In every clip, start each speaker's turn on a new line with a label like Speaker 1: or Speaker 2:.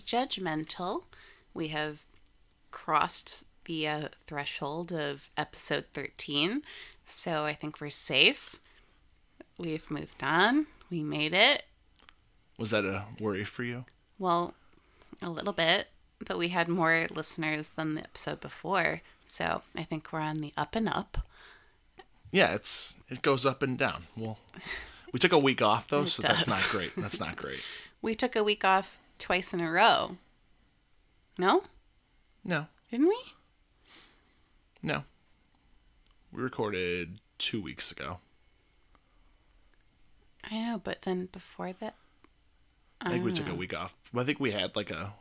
Speaker 1: Judgmental. We have crossed the uh, threshold of episode 13, so I think we're safe. We've moved on. We made it.
Speaker 2: Was that a worry for you?
Speaker 1: Well, a little bit, but we had more listeners than the episode before, so I think we're on the up and up.
Speaker 2: Yeah, it's it goes up and down. Well, we took a week off though,
Speaker 1: It
Speaker 2: so that's not great. That's not great.
Speaker 1: We took a week off twice in a row. No?
Speaker 2: No,
Speaker 1: Didn't we?
Speaker 2: no. We recorded two weeks ago.
Speaker 1: I know, but then before that,
Speaker 2: I think we took a uh, week off. I think we had like a.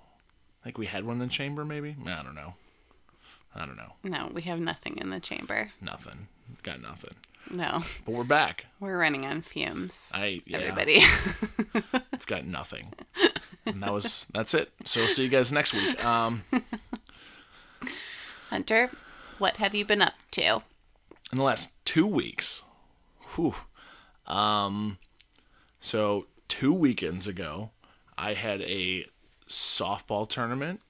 Speaker 2: Like we had one in the chamber. Maybe I don't know. I don't know.
Speaker 1: no, we have nothing in the chamber.
Speaker 2: Nothing. Got nothing.
Speaker 1: No,
Speaker 2: But we're back.
Speaker 1: we're running on fumes.
Speaker 2: I yeah.
Speaker 1: Everybody.
Speaker 2: It's got nothing. And that was that's it. So we'll see you guys next week. Um,
Speaker 1: Hunter, what have you been up to?
Speaker 2: in the last two weeks, whew, um, so two weekends ago, I had a softball tournament.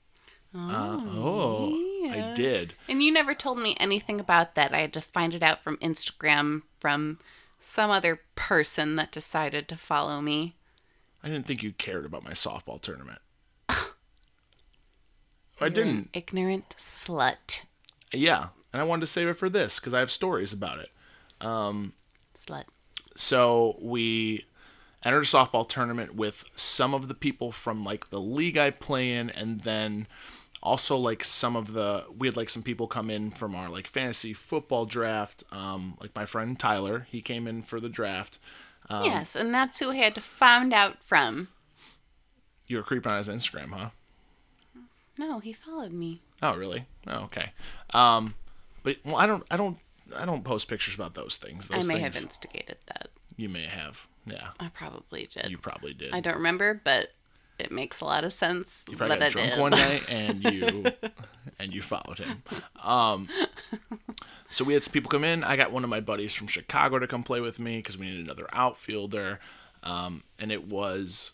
Speaker 2: Uh, oh, I did.
Speaker 1: And you never told me anything about that. I had to find it out from Instagram from some other person that decided to follow me.
Speaker 2: I didn't think you cared about my softball tournament. I didn't.
Speaker 1: ignorant slut.
Speaker 2: Yeah, and I wanted to save it for this because I have stories about it.
Speaker 1: Slut.
Speaker 2: so we entered a softball tournament with some of the people from like the league I play in, and then also like some of the we had like some people come in from our like fantasy football draft. Um, like my friend Tyler, he came in for the draft. Um,
Speaker 1: yes, and that's who I had to find out from.
Speaker 2: You were creeping on his Instagram, huh?
Speaker 1: No, he followed me.
Speaker 2: Oh, really? Oh, okay. Um, but well, I don't, I don't, I don't post pictures about those things. Those
Speaker 1: I may
Speaker 2: things
Speaker 1: have instigated that.
Speaker 2: you may have. Yeah,
Speaker 1: I probably did.
Speaker 2: you probably did.
Speaker 1: I don't remember, but it makes a lot of sense.
Speaker 2: You probably
Speaker 1: that
Speaker 2: got
Speaker 1: I
Speaker 2: drunk
Speaker 1: did.
Speaker 2: one night and you and you followed him. Um, so we had some people come in. I got one of my buddies from Chicago to come play with me because we needed another outfielder, um, and it was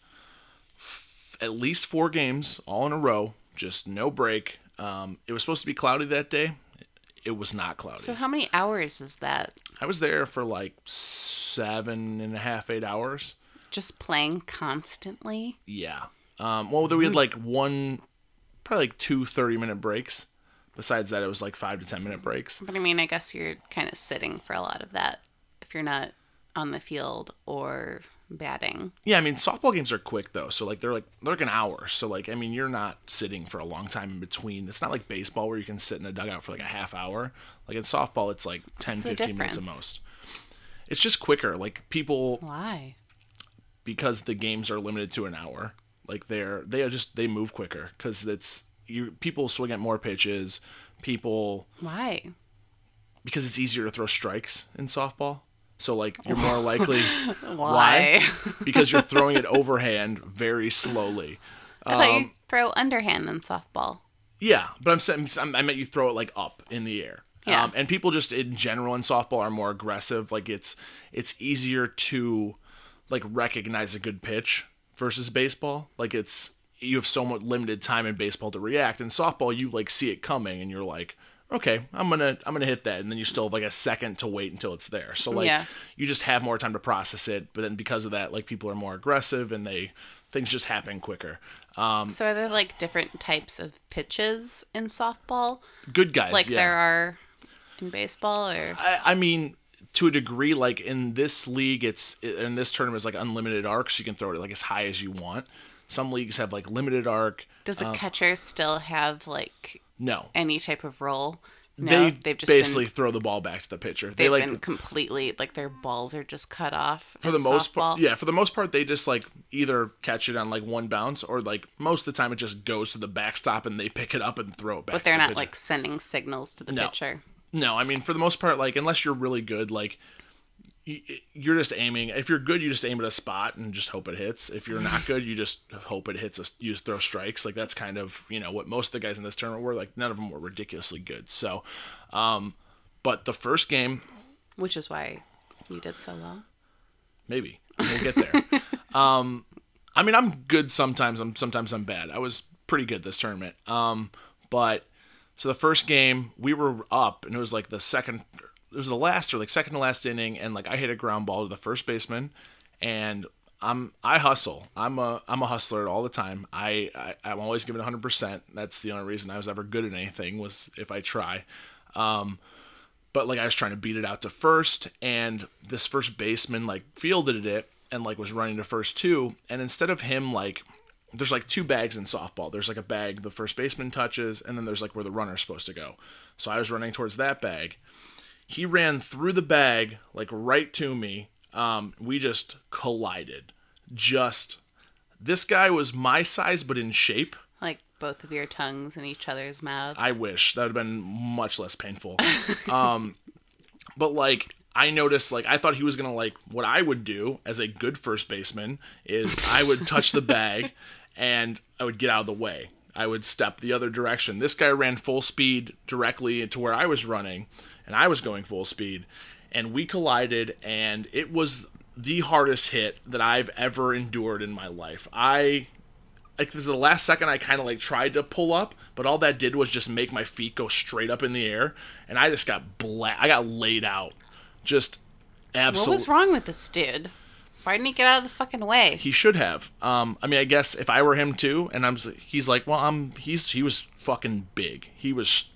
Speaker 2: f- at least four games all in a row, just no break. Um, it was supposed to be cloudy that day. It was not cloudy.
Speaker 1: So how many hours is that?
Speaker 2: I was there for like seven and a half, eight hours.
Speaker 1: Just playing constantly?
Speaker 2: Yeah. Um, well, we had like one, probably like two 30 minute breaks. Besides that, it was like five to 10 minute breaks.
Speaker 1: But I mean, I guess you're kind of sitting for a lot of that if you're not on the field or batting.
Speaker 2: Yeah, I mean, softball games are quick though. So like they're like they're like an hour. So like I mean, you're not sitting for a long time in between. It's not like baseball where you can sit in a dugout for like a half hour. Like in softball, it's like 10,
Speaker 1: What's
Speaker 2: 15 minutes at most. It's just quicker. Like people
Speaker 1: Why?
Speaker 2: Because the games are limited to an hour. Like they're they are just they move quicker because it's you people swing at more pitches. People
Speaker 1: Why?
Speaker 2: because it's easier to throw strikes in softball. So like you're more likely
Speaker 1: Why?
Speaker 2: because you're throwing it overhand very slowly.
Speaker 1: I thought
Speaker 2: Um,
Speaker 1: you throw underhand in softball.
Speaker 2: Yeah, but I'm saying I meant you throw it like up in the air.
Speaker 1: Yeah.
Speaker 2: Um, and people just in general in softball are more aggressive. Like it's it's easier to like recognize a good pitch versus baseball. Like it's you have so much limited time in baseball to react. In softball, you like see it coming and you're like, okay, I'm gonna I'm gonna hit that, and then you still have like a second to wait until it's there. So like
Speaker 1: Yeah.
Speaker 2: you just have more time to process it. But then because of that, like people are more aggressive and they things just happen quicker. Um,
Speaker 1: So are there like different types of pitches in softball?
Speaker 2: good guys,
Speaker 1: Like
Speaker 2: yeah.
Speaker 1: there are in baseball or
Speaker 2: I, I mean, to a degree, like in this league, it's in this tournament is like unlimited arcs. You can throw it like as high as you want. Some leagues have like limited arc.
Speaker 1: does a um, catcher still have like
Speaker 2: No,
Speaker 1: any type of role? No,
Speaker 2: they
Speaker 1: they've just
Speaker 2: basically
Speaker 1: been,
Speaker 2: throw the ball back to the pitcher. They like
Speaker 1: been completely like their balls are just cut off
Speaker 2: for the most part. Yeah, for the most part, they just like either catch it on like one bounce or like most of the time it just goes to the backstop and they pick it up and throw it back.
Speaker 1: but they're
Speaker 2: the
Speaker 1: not like sending signals to the
Speaker 2: No.
Speaker 1: pitcher.
Speaker 2: No, I mean for the most part, like unless you're really good, like you're just aiming. If you're good, you just aim at a spot and just hope it hits. If you're not good, you just hope it hits. A, you just throw strikes. Like that's kind of you know what most of the guys in this tournament were. Like none of them were ridiculously good. So, um, but the first game
Speaker 1: Which is why you did so well.
Speaker 2: Maybe we'll get there. um, I mean, I'm good sometimes. I'm sometimes I'm bad. I was pretty good this tournament. Um, but so the first game we were up, and it was like the second. It was the last or like second to last inning, and like I hit a ground ball to the first baseman, and I'm I hustle. I'm a I'm a hustler all the time. I, I I'm always giving 100. percent That's the only reason I was ever good at anything was if I try. Um, but like I was trying to beat it out to first, and this first baseman like fielded it and like was running to first too, and instead of him like there's like two bags in softball. There's like a bag the first baseman touches, and then there's like where the runner's supposed to go. So I was running towards that bag. He ran through the bag like right to me. Um, we just collided. Just this guy was my size but in shape.
Speaker 1: Like both of your tongues in each other's mouths.
Speaker 2: I wish that would have been much less painful. um, but like I noticed, like I thought he was gonna like what I would do as a good first baseman is I would touch the bag and I would get out of the way. I would step the other direction. This guy ran full speed directly to where I was running, and I was going full speed, and we collided, and it was the hardest hit that I've ever endured in my life. I like this is the last second I kind of like tried to pull up, but all that did was just make my feet go straight up in the air, and I just got bla- I got laid out, just absolutely.
Speaker 1: What was wrong with this dude? Why didn't he get out of the fucking way?
Speaker 2: He should have. Um, I mean, I guess if I were him too, and I'm, he's like, well, I'm, he's, he was fucking big. He was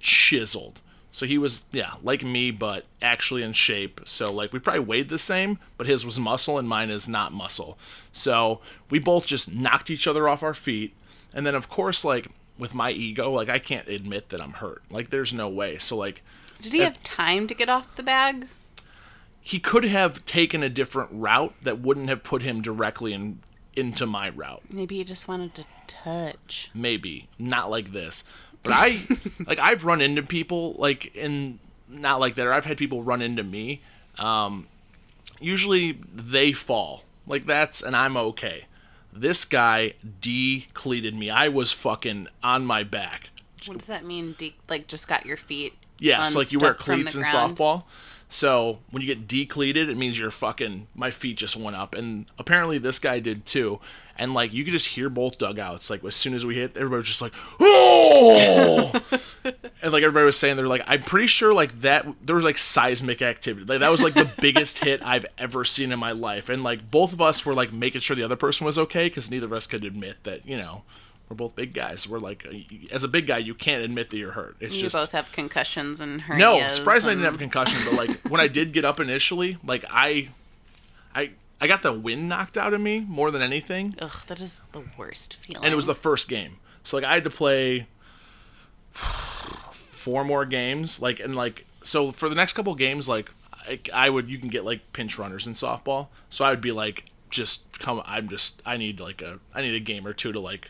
Speaker 2: chiseled. So he was, yeah, like me, but actually in shape. So like we probably weighed the same, but his was muscle and mine is not muscle. So we both just knocked each other off our feet, and then of course, like with my ego, like I can't admit that I'm hurt. Like there's no way. So like
Speaker 1: Did he have time to get off the bag?
Speaker 2: He could have taken a different route that wouldn't have put him directly in into my route.
Speaker 1: Maybe he just wanted to touch.
Speaker 2: maybe not like this but i like i've run into people like in not like that or i've had people run into me um usually they fall like that's and i'm okay this guy decleated me i was fucking on my back
Speaker 1: What does that mean? De- like just got your feet.
Speaker 2: yeah so like you wear cleats in
Speaker 1: ground?
Speaker 2: softball so when you get decleated it means you're fucking my feet just went up. And apparently this guy did too. And like you could just hear both dugouts. Like as soon as we hit everybody was just like oh! And like everybody was saying they're like i'm pretty sure like that there was like seismic activity. Like that was like the biggest hit i've ever seen in my life. And like both of us were like making sure the other person was okay because neither of us could admit that you know we're both big guys we're like uh, as a big guy you can't admit that you're hurt it's just
Speaker 1: You
Speaker 2: just
Speaker 1: both have concussions and hernias.
Speaker 2: no, surprisingly, I didn't have a concussion. But like when I did get up initially, like I, I, I got the wind knocked out of me more than anything,
Speaker 1: Ugh, that is the worst feeling.
Speaker 2: and it was the first game. So like I had to play four more games. Like and like so for the next couple games, like I, I would you can get like pinch runners in softball. So I would be like just come. I'm just I need like a I need a game or two to like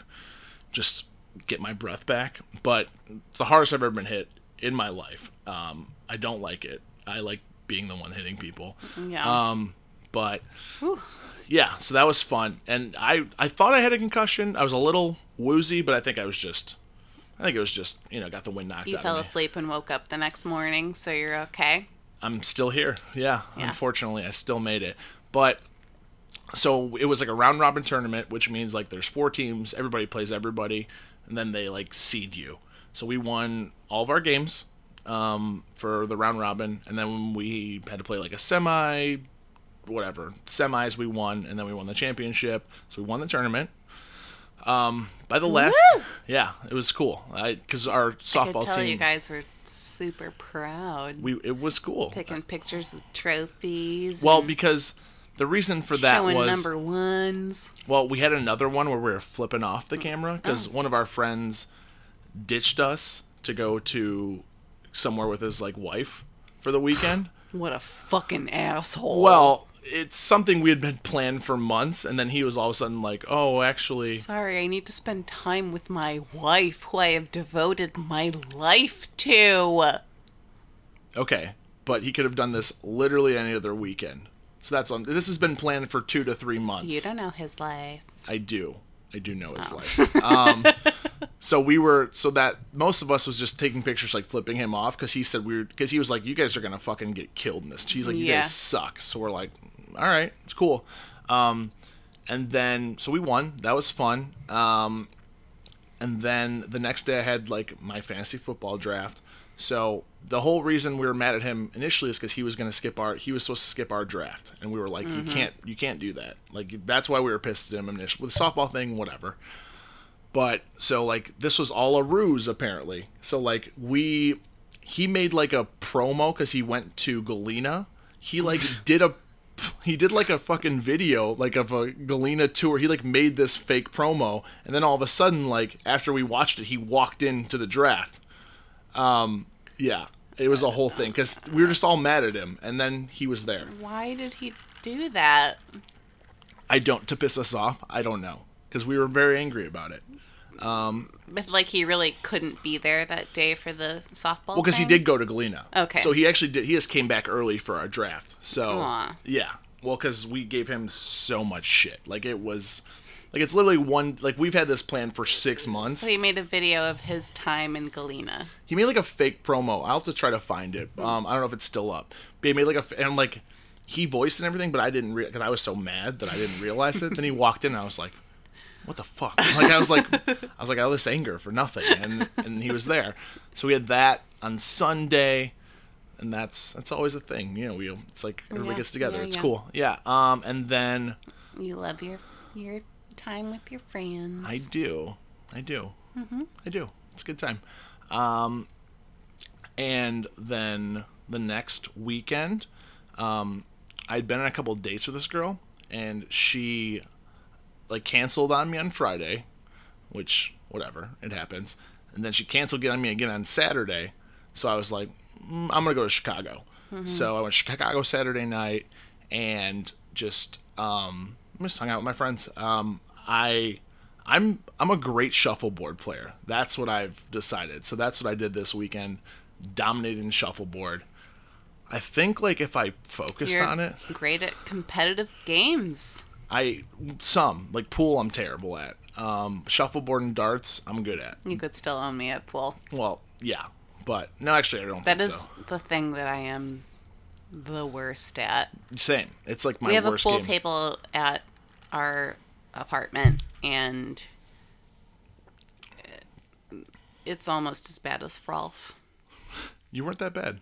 Speaker 2: just get my breath back. But it's the hardest I've ever been hit in my life. Um, I don't like it. I like being the one hitting people.
Speaker 1: yeah.
Speaker 2: Um, but yeah, so that was fun. And I I thought I had a concussion. I was a little woozy, but I think I was just I think it was just you know got the wind knocked
Speaker 1: you
Speaker 2: out
Speaker 1: fell
Speaker 2: of me.
Speaker 1: asleep and woke up the next morning, so you're okay.
Speaker 2: I'm still here. Yeah,
Speaker 1: Yeah.
Speaker 2: unfortunately, I still made it. But so it was like a round robin tournament, which means like there's four teams, everybody plays everybody, and then they like seed you. So we won all of our games um, for the round robin, and then we had to play like a semi, whatever semis. We won, and then we won the championship. So we won the tournament. Um, by the last,
Speaker 1: Woo!
Speaker 2: yeah, it was cool. I because our
Speaker 1: I
Speaker 2: softball
Speaker 1: could tell
Speaker 2: team,
Speaker 1: you guys were super proud.
Speaker 2: we it was cool.
Speaker 1: Taking pictures with trophies.
Speaker 2: Well,
Speaker 1: and
Speaker 2: because the reason for that
Speaker 1: showing
Speaker 2: was
Speaker 1: number ones.
Speaker 2: well, we had another one where we were flipping off the oh. camera because
Speaker 1: Oh.
Speaker 2: one of our friends ditched us to go to somewhere with his like wife for the weekend.
Speaker 1: What a fucking asshole.
Speaker 2: well, it's something we had been planned for months, and then he was all of a sudden like, "Oh, actually,
Speaker 1: Sorry, I need to spend time with my wife, who I have devoted my life to.
Speaker 2: okay." But he could have done this literally any other weekend. So that's on. This has been planned for two to three months.
Speaker 1: You don't know his life.
Speaker 2: I do. I do know his
Speaker 1: Oh.
Speaker 2: life. Um, So we were so that most of us was just taking pictures, like flipping him off, because he said we were because he was like, "You guys are gonna fucking get killed in this." He's like, "You
Speaker 1: Yeah.
Speaker 2: guys suck." So we're like, "All right, it's cool." Um, and then so we won. That was fun. Um, and then the next day I had like my fantasy football draft. So the whole reason we were mad at him initially is because he was going to skip our he was supposed to skip our draft, and we were like, you mm-hmm. can't you can't do that. Like that's why we were pissed at him initially with the softball thing, whatever. But so like this was all a ruse apparently. So like we he made like a promo because he went to Galena. He like did a he did like a fucking video like of a Galena tour. He like made this fake promo, and then all of a sudden like after we watched it, he walked into the draft. Um, yeah, it was a whole thing because we were just all mad at him, and then he was there.
Speaker 1: Why did he do that?
Speaker 2: I don't to piss us off. I don't know because we were very angry about it.
Speaker 1: Um, But like he really couldn't be there that day for the softball.
Speaker 2: Well, because he did go to Galena.
Speaker 1: Okay.
Speaker 2: So he actually did. He just came back early for our draft. So
Speaker 1: Aw.
Speaker 2: yeah. Well, because we gave him so much shit. Like it was, like it's literally one. Like we've had this plan for six months.
Speaker 1: So he made a video of his time in Galena.
Speaker 2: He made like a fake promo. I'll have to try to find it. Um, I don't know if it's still up. But he made like a and like he voiced and everything, but I didn't because I was so mad that I didn't realize it. then he walked in, and I was like, "What the fuck?" Like I was like, I was like, "All this anger for nothing," and and he was there. So we had that on Sunday, and that's that's always a thing. You know, we it's like everybody
Speaker 1: Yeah,
Speaker 2: gets together.
Speaker 1: yeah,
Speaker 2: it's
Speaker 1: yeah.
Speaker 2: cool. Yeah. Um, and then
Speaker 1: You love your your time with your friends.
Speaker 2: I do. I do. Mm-hmm. I do. It's a good time. Um, and then the next weekend, um, I'd been on a couple of dates with this girl, and she like canceled on me on Friday, which whatever, it happens. And then she canceled again on me again on Saturday. So I was like, mm, I'm gonna go to Chicago. So I went to Chicago Saturday night, and just um, just hung out with my friends. Um, I I'm I'm a great shuffleboard player. That's what I've decided. So that's what I did this weekend, dominating shuffleboard. I think like if I focused
Speaker 1: You're
Speaker 2: on it,
Speaker 1: great at competitive games.
Speaker 2: I some like pool I'm terrible at. Um, shuffleboard and darts I'm good at.
Speaker 1: You could still own me at pool.
Speaker 2: Well, yeah, but no, actually I don't
Speaker 1: That is
Speaker 2: so.
Speaker 1: the thing that I am the worst at.
Speaker 2: Same. It's like my
Speaker 1: we have a pool
Speaker 2: game.
Speaker 1: table at our apartment, and uh, it's almost as bad as Frolf.
Speaker 2: You weren't that bad.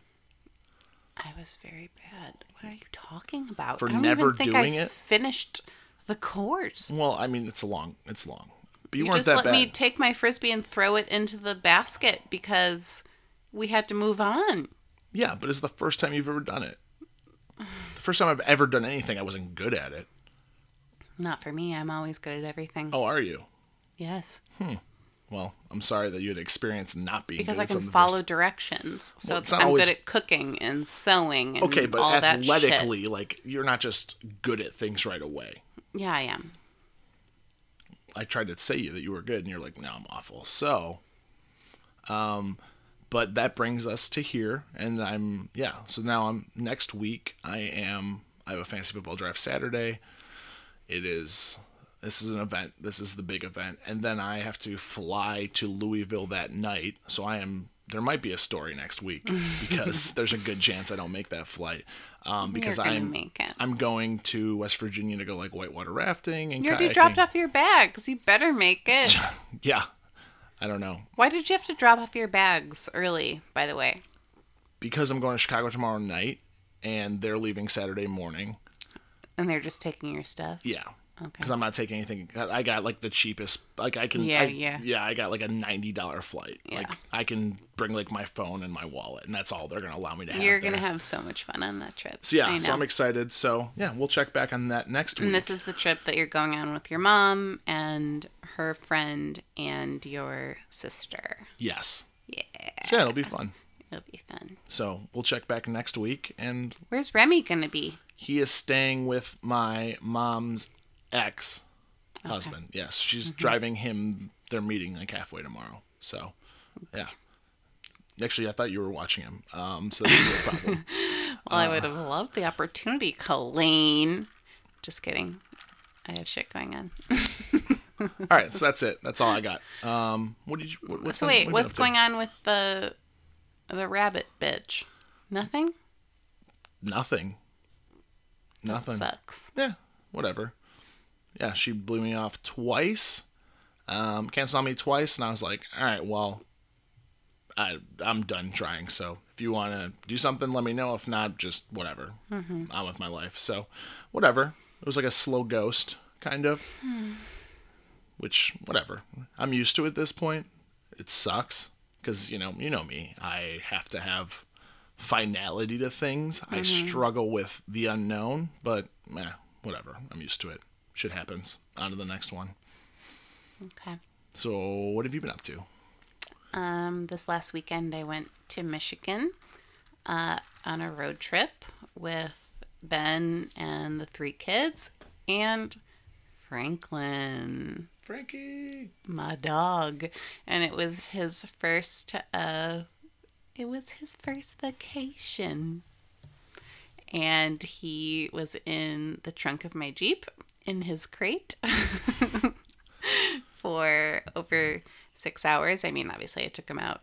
Speaker 1: I was very bad. What are you talking about?
Speaker 2: For
Speaker 1: I don't
Speaker 2: never
Speaker 1: even think
Speaker 2: doing
Speaker 1: I
Speaker 2: it?
Speaker 1: Finished the course.
Speaker 2: Well, I mean it's long. It's long. But you,
Speaker 1: You
Speaker 2: weren't
Speaker 1: just
Speaker 2: that
Speaker 1: let
Speaker 2: bad.
Speaker 1: me take my frisbee and throw it into the basket because we had to move on.
Speaker 2: yeah, but it's the first time you've ever done it. The first time I've ever done anything, I wasn't good at it.
Speaker 1: Not for me. I'm always good at everything.
Speaker 2: Oh, are you?
Speaker 1: Yes, Hmm.
Speaker 2: Well, I'm sorry that you had experienced not being
Speaker 1: because
Speaker 2: good
Speaker 1: I can follow directions. So
Speaker 2: Well,
Speaker 1: it's,
Speaker 2: it's not
Speaker 1: I'm
Speaker 2: always-
Speaker 1: good at cooking and sewing and
Speaker 2: Okay, but
Speaker 1: all that
Speaker 2: athletically, like you're not just good at things right away.
Speaker 1: Yeah, I am.
Speaker 2: I tried to say you that you were good, and you're like, "No, I'm awful." So, um, but that brings us to here, and I'm yeah. So now I'm next week. I am. I have a fantasy football draft Saturday. It is. This is an event. This is the big event, and then I have to fly to Louisville that night. So I am. There might be a story next week because there's a good chance I don't make that flight. Um, because I'm. I'm going to West Virginia to go like whitewater rafting and
Speaker 1: You already
Speaker 2: kayaking.
Speaker 1: dropped off your bags. You better make it.
Speaker 2: Yeah. I don't know.
Speaker 1: Why did you have to drop off your bags early, by the way?
Speaker 2: Because I'm going to Chicago tomorrow night and they're leaving Saturday morning.
Speaker 1: And they're just taking your stuff?
Speaker 2: Yeah.
Speaker 1: Okay.
Speaker 2: Because I'm not taking anything. I got like the cheapest. Like I can.
Speaker 1: Yeah,
Speaker 2: I-
Speaker 1: yeah.
Speaker 2: Yeah, I got like a ninety dollar flight. Like
Speaker 1: Yeah.
Speaker 2: I can bring like my phone and my wallet, and that's all they're gonna allow me to have.
Speaker 1: You're going to
Speaker 2: there.
Speaker 1: have so much fun on that trip.
Speaker 2: So yeah, so I'm excited. So yeah, we'll check back on that next week.
Speaker 1: and this is the trip that you're going on with your mom and her friend and your sister.
Speaker 2: yes.
Speaker 1: Yeah.
Speaker 2: So yeah, it'll be fun.
Speaker 1: It'll be fun.
Speaker 2: So we'll check back next week, and
Speaker 1: Where's Remy going to be?
Speaker 2: He is staying with my mom's ex husband. Yes, she's
Speaker 1: Mm-hmm.
Speaker 2: driving him. They're meeting like halfway tomorrow. So, yeah. Actually, I thought you were watching him. Um, so that's a problem.
Speaker 1: Well,
Speaker 2: Uh.
Speaker 1: I would have loved the opportunity, Colleen. Just kidding. I have shit going on.
Speaker 2: All right, so that's it. That's all I got. Um, what did you? What, what's
Speaker 1: So wait, what's going on with the the rabbit bitch? Nothing.
Speaker 2: Nothing. Nothing.
Speaker 1: Sucks.
Speaker 2: Yeah, whatever. Yeah, she blew me off twice. Um, canceled on me twice, and I was like, all right, well, I I'm done trying. So if you want to do something, let me know. If not, just whatever. Mm-hmm. I'm with my life. So whatever. It was like a slow ghost, kind of. Which whatever. I'm used to it at this point. It sucks because you know you know me. I have to have finality to things. I struggle with the unknown, but eh, whatever. I'm used to it. Shit happens. On to the next one.
Speaker 1: Okay.
Speaker 2: So, what have you been up to?
Speaker 1: Um, this last weekend, I went to Michigan uh, on a road trip with Ben and the three kids and Franklin,
Speaker 2: Frankie.
Speaker 1: my dog. And it was his first, uh, it was his first vacation. And he was in the trunk of my Jeep in his crate for over six hours. I mean, obviously, I took him out.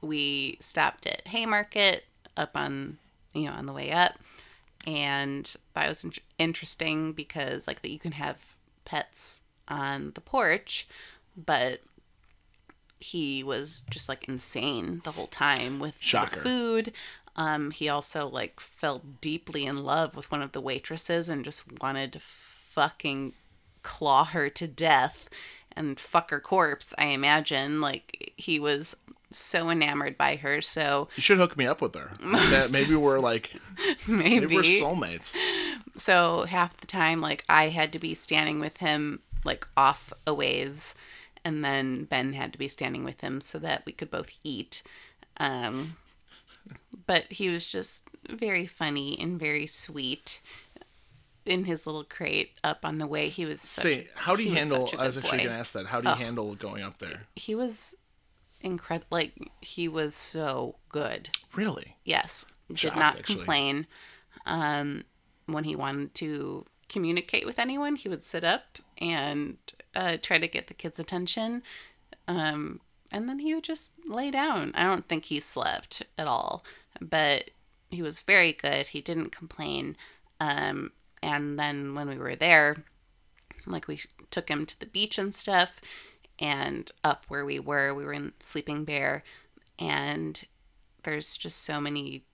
Speaker 1: We stopped at Haymarket up on, you know, on the way up. And that was in- interesting because, like, that you can have pets on the porch, but he was just like insane the whole time with the
Speaker 2: Shocker.
Speaker 1: food. Um, he also like fell deeply in love with one of the waitresses and just wanted to fucking claw her to death and fuck her corpse. I imagine like he was so enamored by her. So
Speaker 2: You should hook me up with her. That maybe we're like
Speaker 1: maybe,
Speaker 2: maybe we're soulmates.
Speaker 1: so half the time like I had to be standing with him like off a ways and then Ben had to be standing with him so that we could both eat. Um, but he was just very funny and very sweet in his little crate up on the way. He was such
Speaker 2: Say, how do you handle? I was actually going to ask that. How do you handle going up there?
Speaker 1: He was incredible. Like he was so good.
Speaker 2: Really?
Speaker 1: Yes, did
Speaker 2: Shocked,
Speaker 1: not
Speaker 2: actually.
Speaker 1: complain. Um, when he wanted to communicate with anyone, he would sit up and uh, try to get the kids' attention. Um, and then he would just lay down. I don't think he slept at all, but he was very good. He didn't complain. Um, and then when we were there, like we took him to the beach and stuff, and up where we were, we were in Sleeping Bear, and there's just so many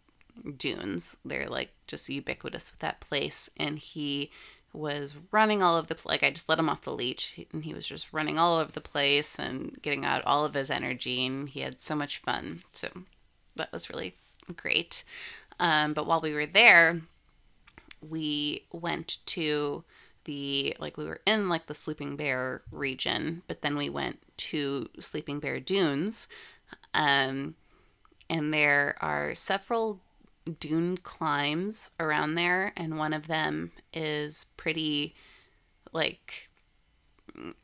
Speaker 1: dunes. They're like just ubiquitous with that place. And he was running all of the like I just let him off the leash and he was just running all over the place and getting out all of his energy and he had so much fun. So that was really great. Um, but while we were there, we went to the like we were in like the Sleeping Bear region, but then we went to Sleeping Bear Dunes. Um, and there are several dune climbs around there, and one of them is pretty like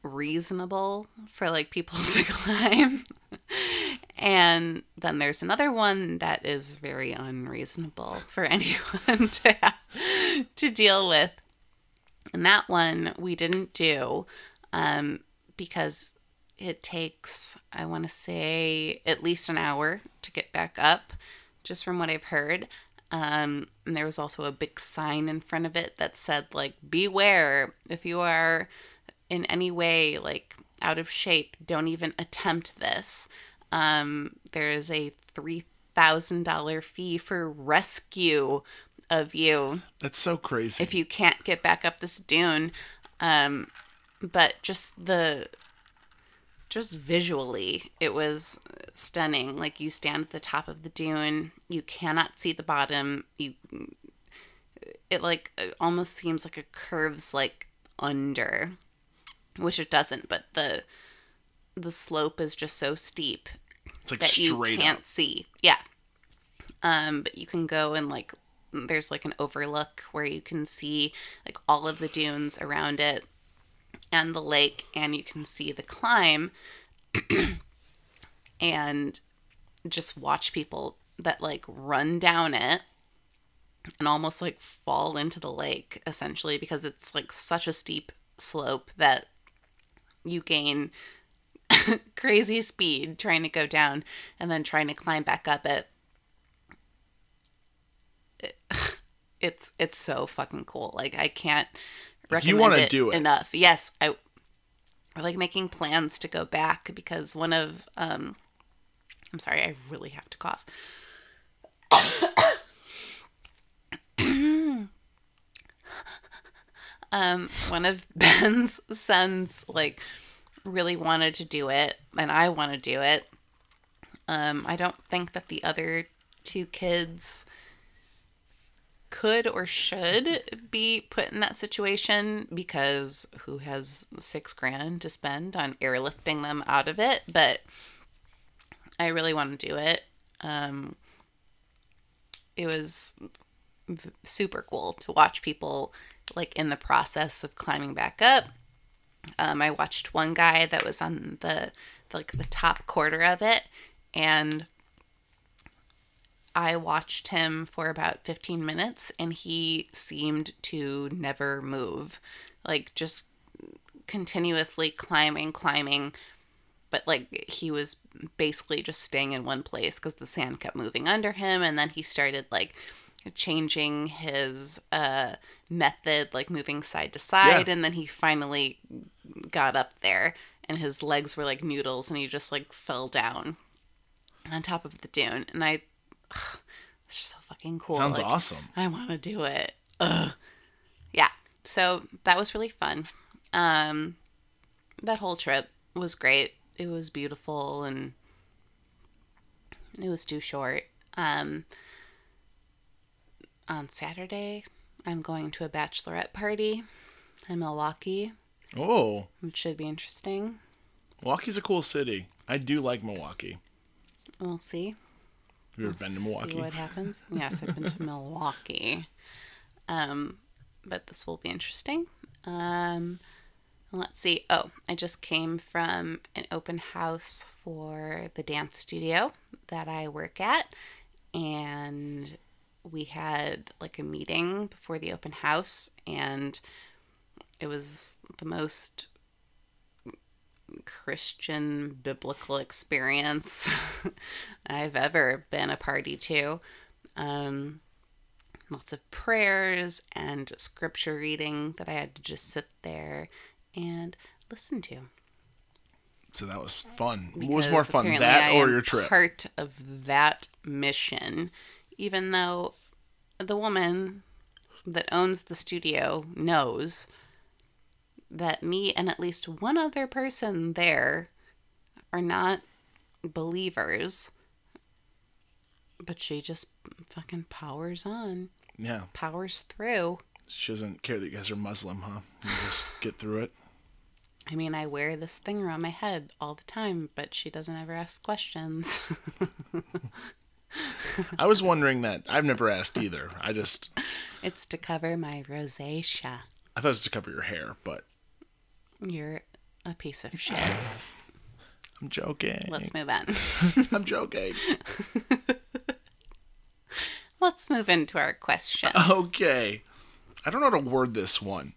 Speaker 1: reasonable for like people to climb. and then there's another one that is very unreasonable for anyone to have, to deal with. And that one we didn't do um, because it takes, I want to say, at least an hour to get back up, just from what I've heard. Um, and there was also a big sign in front of it that said, like, beware if you are in any way, like, out of shape, don't even attempt this. Um, there is a $3,000 fee for rescue of you
Speaker 2: That's so crazy.
Speaker 1: if you can't get back up this dune. Um, but just the just visually it was stunning like you stand at the top of the dune you cannot see the bottom you it like it almost seems like it curves like under which it doesn't but the the slope is just so steep
Speaker 2: it's like
Speaker 1: that you can't
Speaker 2: up.
Speaker 1: see. Yeah. Um, but you can go and like there's like an overlook where you can see like all of the dunes around it and the lake and you can see the climb and just watch people that like run down it and almost like fall into the lake essentially because it's like such a steep slope that you gain crazy speed trying to go down and then trying to climb back up it. It's it's so fucking cool. Like I can't recommend
Speaker 2: you wanna do it.
Speaker 1: enough. Yes, I we're like making plans to go back because one of um I'm sorry, I really have to cough. um one of Ben's sons like really wanted to do it and I want to do it. Um I don't think that the other two kids could or should be put in that situation because who has six grand to spend on airlifting them out of it? But I really want to do it. Um, it was super cool to watch people like in the process of climbing back up. Um, I watched one guy that was on the like the top quarter of it, and I watched him for about 15 minutes and he seemed to never move. Like just continuously climbing, climbing. But like he was basically just staying in one place because the sand kept moving under him. And then he started like changing his uh, method, like moving side to side.
Speaker 2: Yeah.
Speaker 1: And then he finally got up there and his legs were like noodles and he just like fell down on top of the dune. And I it's just so fucking cool.
Speaker 2: Sounds
Speaker 1: Like,
Speaker 2: awesome.
Speaker 1: I want to do it. Ugh. Yeah. So that was really fun. Um, that whole trip was great. It was beautiful and it was too short. Um, on Saturday, I'm going to a bachelorette party in Milwaukee,
Speaker 2: Oh,
Speaker 1: which should be interesting.
Speaker 2: Milwaukee's a cool city. I do like Milwaukee.
Speaker 1: We'll see.
Speaker 2: Have you ever been to
Speaker 1: See
Speaker 2: Milwaukee?
Speaker 1: what happens. Yes, I've been to Milwaukee. Um, but this will be interesting. Um, let's see. Oh, I just came from an open house for the dance studio that I work at, and we had like a meeting before the open house, and it was the most Christian biblical experience I've ever been a party to. Um, lots of prayers and scripture reading that I had to just sit there and listen to.
Speaker 2: So that was fun. what was more fun, that
Speaker 1: I
Speaker 2: or your trip?
Speaker 1: Part of that mission, even though the woman that owns the studio knows that me and at least one other person there are not believers, but she just fucking powers on,
Speaker 2: Yeah.
Speaker 1: powers through.
Speaker 2: She doesn't care that you guys are Muslim, huh? You just get through it.
Speaker 1: I mean, I wear this thing around my head all the time, but she doesn't ever ask questions.
Speaker 2: I was wondering that. I've never asked either. I just
Speaker 1: it's to cover my rosacea.
Speaker 2: I thought it was to cover your hair, but
Speaker 1: You're a piece of shit.
Speaker 2: I'm joking.
Speaker 1: Let's move on.
Speaker 2: I'm joking.
Speaker 1: Let's move into our questions.
Speaker 2: Okay. I don't know how to word this one.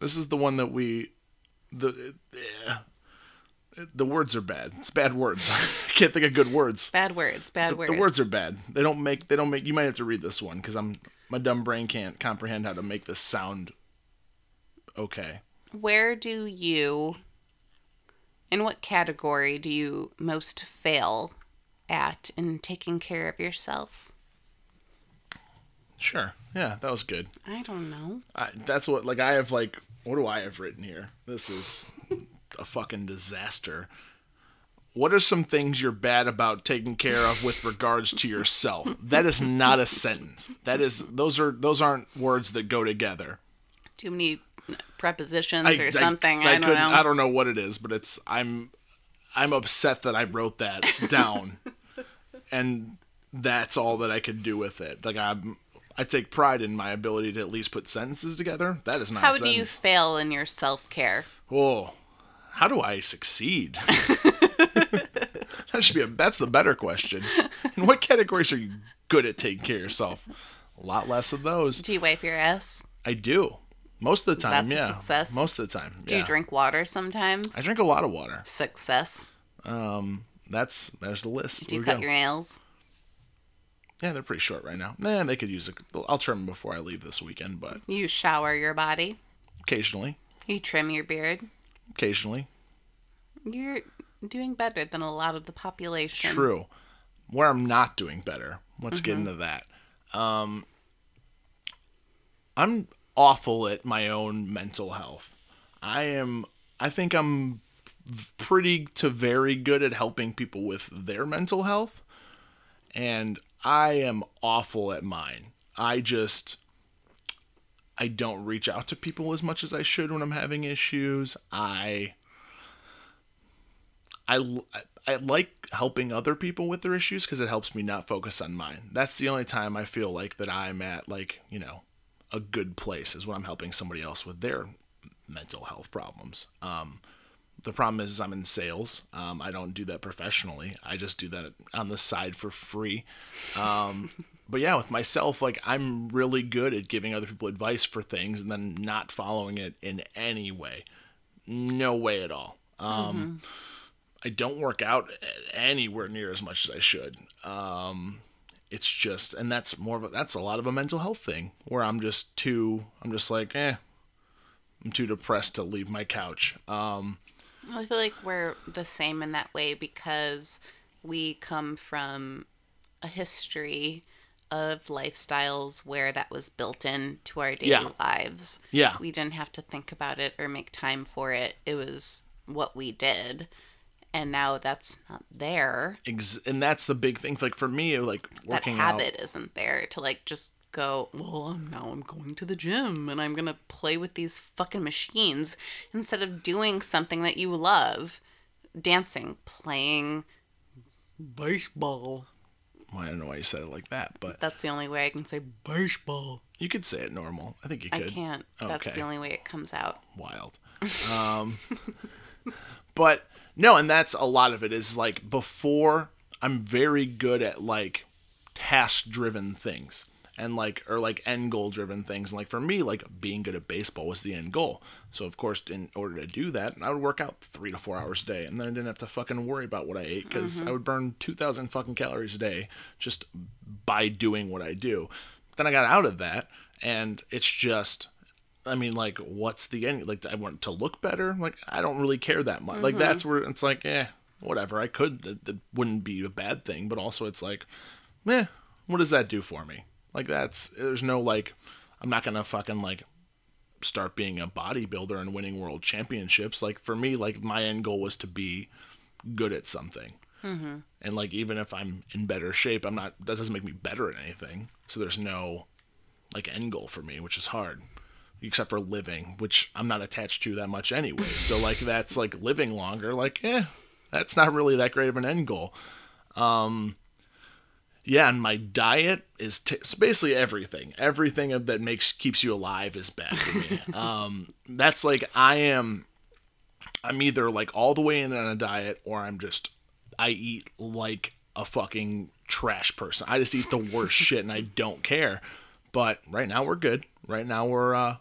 Speaker 2: This is the one that we the eh, the words are bad. It's bad words. I can't think of good words.
Speaker 1: Bad words, bad
Speaker 2: The,
Speaker 1: words.
Speaker 2: the words are bad. They don't make they don't make you might have to read this one cuz I'm my dumb brain can't comprehend how to make this sound okay.
Speaker 1: Where do you, in what category do you most fail at in taking care of yourself?
Speaker 2: Sure. Yeah, that was good.
Speaker 1: I don't know.
Speaker 2: I, that's what like I have like what do I have written here? This is a fucking disaster. What are some things you're bad about taking care of with regards to yourself? That is not a sentence. That is those are those aren't words that go together.
Speaker 1: Too many prepositions or something. I, don't
Speaker 2: couldn't-
Speaker 1: know.
Speaker 2: I don't know what it is, but it's I'm I'm upset that I wrote that down. and that's all that I could do with it. Like I'm I take pride in my ability to at least put sentences together. That is not
Speaker 1: How do you fail in your self care?
Speaker 2: Oh, how do I succeed? that should be a. That's the better question. In what categories are you good at taking care of yourself? A lot less of those.
Speaker 1: Do you wipe your ass?
Speaker 2: I do. Most of the time,
Speaker 1: That's a
Speaker 2: yeah.
Speaker 1: success?
Speaker 2: Most of the time.
Speaker 1: Do you drink water sometimes?
Speaker 2: I drink a lot of water.
Speaker 1: Success.
Speaker 2: Um, That's there's the list.
Speaker 1: Do you cut
Speaker 2: go.
Speaker 1: your nails?
Speaker 2: Yeah, they're pretty short right now. Man, they could use a. I'll trim them before I leave this weekend, but
Speaker 1: You shower your body?
Speaker 2: occasionally,
Speaker 1: You trim your beard?
Speaker 2: occasionally.
Speaker 1: You're doing better than a lot of the population.
Speaker 2: True. Where I'm not doing better. Let's get
Speaker 1: Mm-hmm.
Speaker 2: into that. Um, I'm awful at my own mental health. I am. I think I'm pretty to very good at helping people with their mental health, and I am awful at mine. I just. I don't reach out to people as much as I should when I'm having issues. I I I like helping other people with their issues because it helps me not focus on mine. That's the only time I feel like that I'm at like you know a good place is when I'm helping somebody else with their mental health problems. Um, the problem is I'm in sales. Um, I don't do that professionally. I just do that on the side for free. Um, but yeah, with myself, like I'm really good at giving other people advice for things and then not following it in any way. No way at all. Um, I don't work out anywhere near as much as I should. Um, it's just, and that's more of a, that's a lot of a mental health thing where I'm just too, I'm just like, eh, I'm too depressed to leave my couch. Um,
Speaker 1: Well, I feel like we're the same in that way because we come from a history of lifestyles where that was built into our daily
Speaker 2: Yeah.
Speaker 1: lives.
Speaker 2: Yeah.
Speaker 1: We didn't have to think about it or make time for it. It was what we did. And now that's not there.
Speaker 2: ex- and that's the big thing. Like for me, like
Speaker 1: That
Speaker 2: working out.
Speaker 1: habit isn't there to like just go, well, now I'm going to the gym and I'm going to play with these fucking machines instead of doing something that you love. Dancing, playing baseball.
Speaker 2: Well, I don't know why you said it like that, but
Speaker 1: That's the only way I can say baseball.
Speaker 2: you could say it normal. I think you
Speaker 1: I
Speaker 2: could.
Speaker 1: can't. That's the only way it comes out.
Speaker 2: wild. Um, but no, and that's a lot of it is like before I'm very good at like task driven things and like or like end goal driven things. And like for me, like being good at baseball was the end goal. So of course, in order to do that, I would work out three to four hours a day, and then I didn't have to fucking worry about what I ate because mm-hmm. I would burn two thousand fucking calories a day just by doing what I do. Then I got out of that, and it's just I mean, like, what's the end? Like, I want to look better. Like, I don't really care that much. Like, that's where it's like, eh, whatever. I could. That, it wouldn't be a bad thing, but also it's like, eh, what does that do for me? Like, that's there's no like, I'm not gonna fucking like start being a bodybuilder and winning world championships. Like for me, like my end goal was to be good at something. And like even if I'm in better shape, I'm not. That doesn't make me better at anything. So there's no like end goal for me, which is hard. Except for living, which I'm not attached to that much anyway. So like that's like living longer. Like eh, that's not really that great of an end goal. Um, yeah, and my diet is t- basically everything. Everything that makes keeps you alive is bad for me. um, that's like I am. I'm either like all the way in on a diet, or I'm just I eat like a fucking trash person. I just eat the worst shit, and I don't care. But right now we're good. Right now we're uh,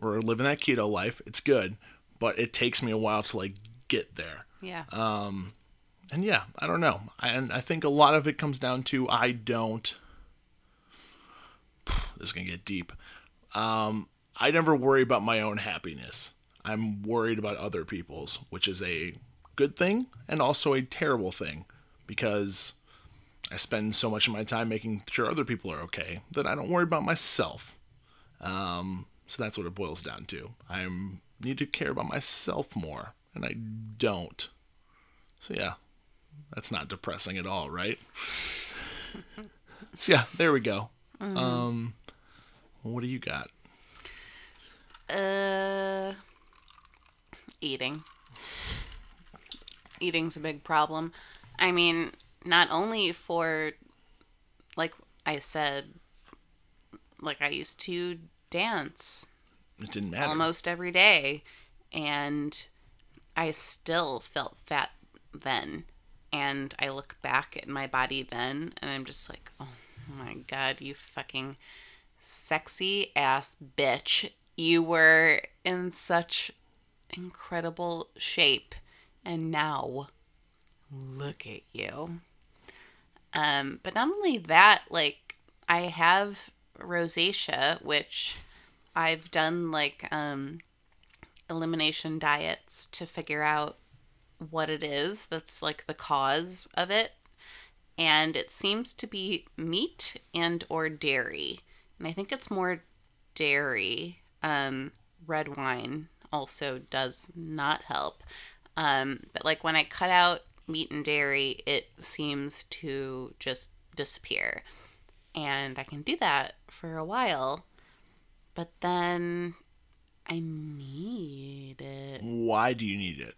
Speaker 2: we're living that keto life. It's good, but it takes me a while to like get there
Speaker 1: Yeah.
Speaker 2: and yeah, I don't know. And I think a lot of it comes down to I don't. This is gonna get deep. Um, I never worry about my own happiness. I'm worried about other people's, which is a good thing and also a terrible thing because I spend so much of my time making sure other people are okay that I don't worry about myself. Um, so that's what it boils down to. I need to care about myself more, and I don't. So yeah, that's not depressing at all, right? so yeah, there we go. Um, what do you got?
Speaker 1: Uh, eating. Eating's a big problem. I mean, not only for, like I said, like I used to dance
Speaker 2: It didn't matter.
Speaker 1: almost every day, and I still felt fat then. And I look back at my body then, and I'm just like, oh my god, you fucking sexy ass bitch. you were in such incredible shape, and now look at you. Um, but not only that, like I have rosacea, which I've done like um, elimination diets to figure out what it is that's like the cause of it. And it seems to be meat and or dairy. And i think it's more dairy. Um, red wine also does not help. Um, but like when i cut out meat and dairy it seems to just disappear and i can do that for a while but then i need it
Speaker 2: Why do you need it?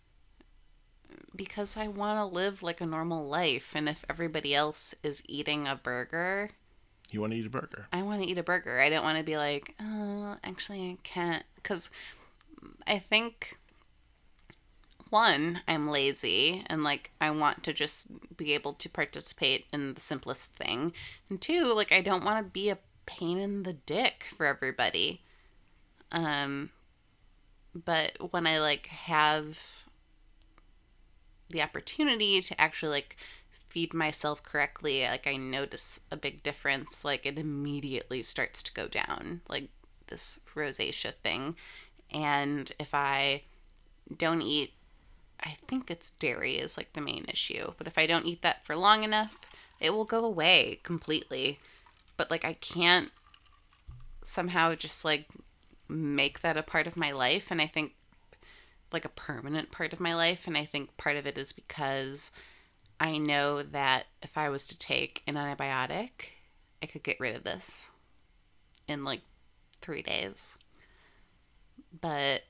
Speaker 1: because I want to live like a normal life. And if everybody else is eating a burger,
Speaker 2: You want to eat a burger.
Speaker 1: I want to eat a burger. I don't want to be like, oh, actually, I can't. Because I think, one, I'm lazy and like I want to just be able to participate in the simplest thing. And two, like I don't want to be a pain in the dick for everybody. Um, but when I like have the opportunity to actually like feed myself correctly, like I notice a big difference. Like it immediately starts to go down, like this rosacea thing. And if I don't eat, I think it's dairy is like the main issue. But if I don't eat that for long enough, it will go away completely. But like I can't somehow just like make that a part of my life. And I think like a permanent part of my life. And I think part of it is because I know that if I was to take an antibiotic, I could get rid of this in like three days. But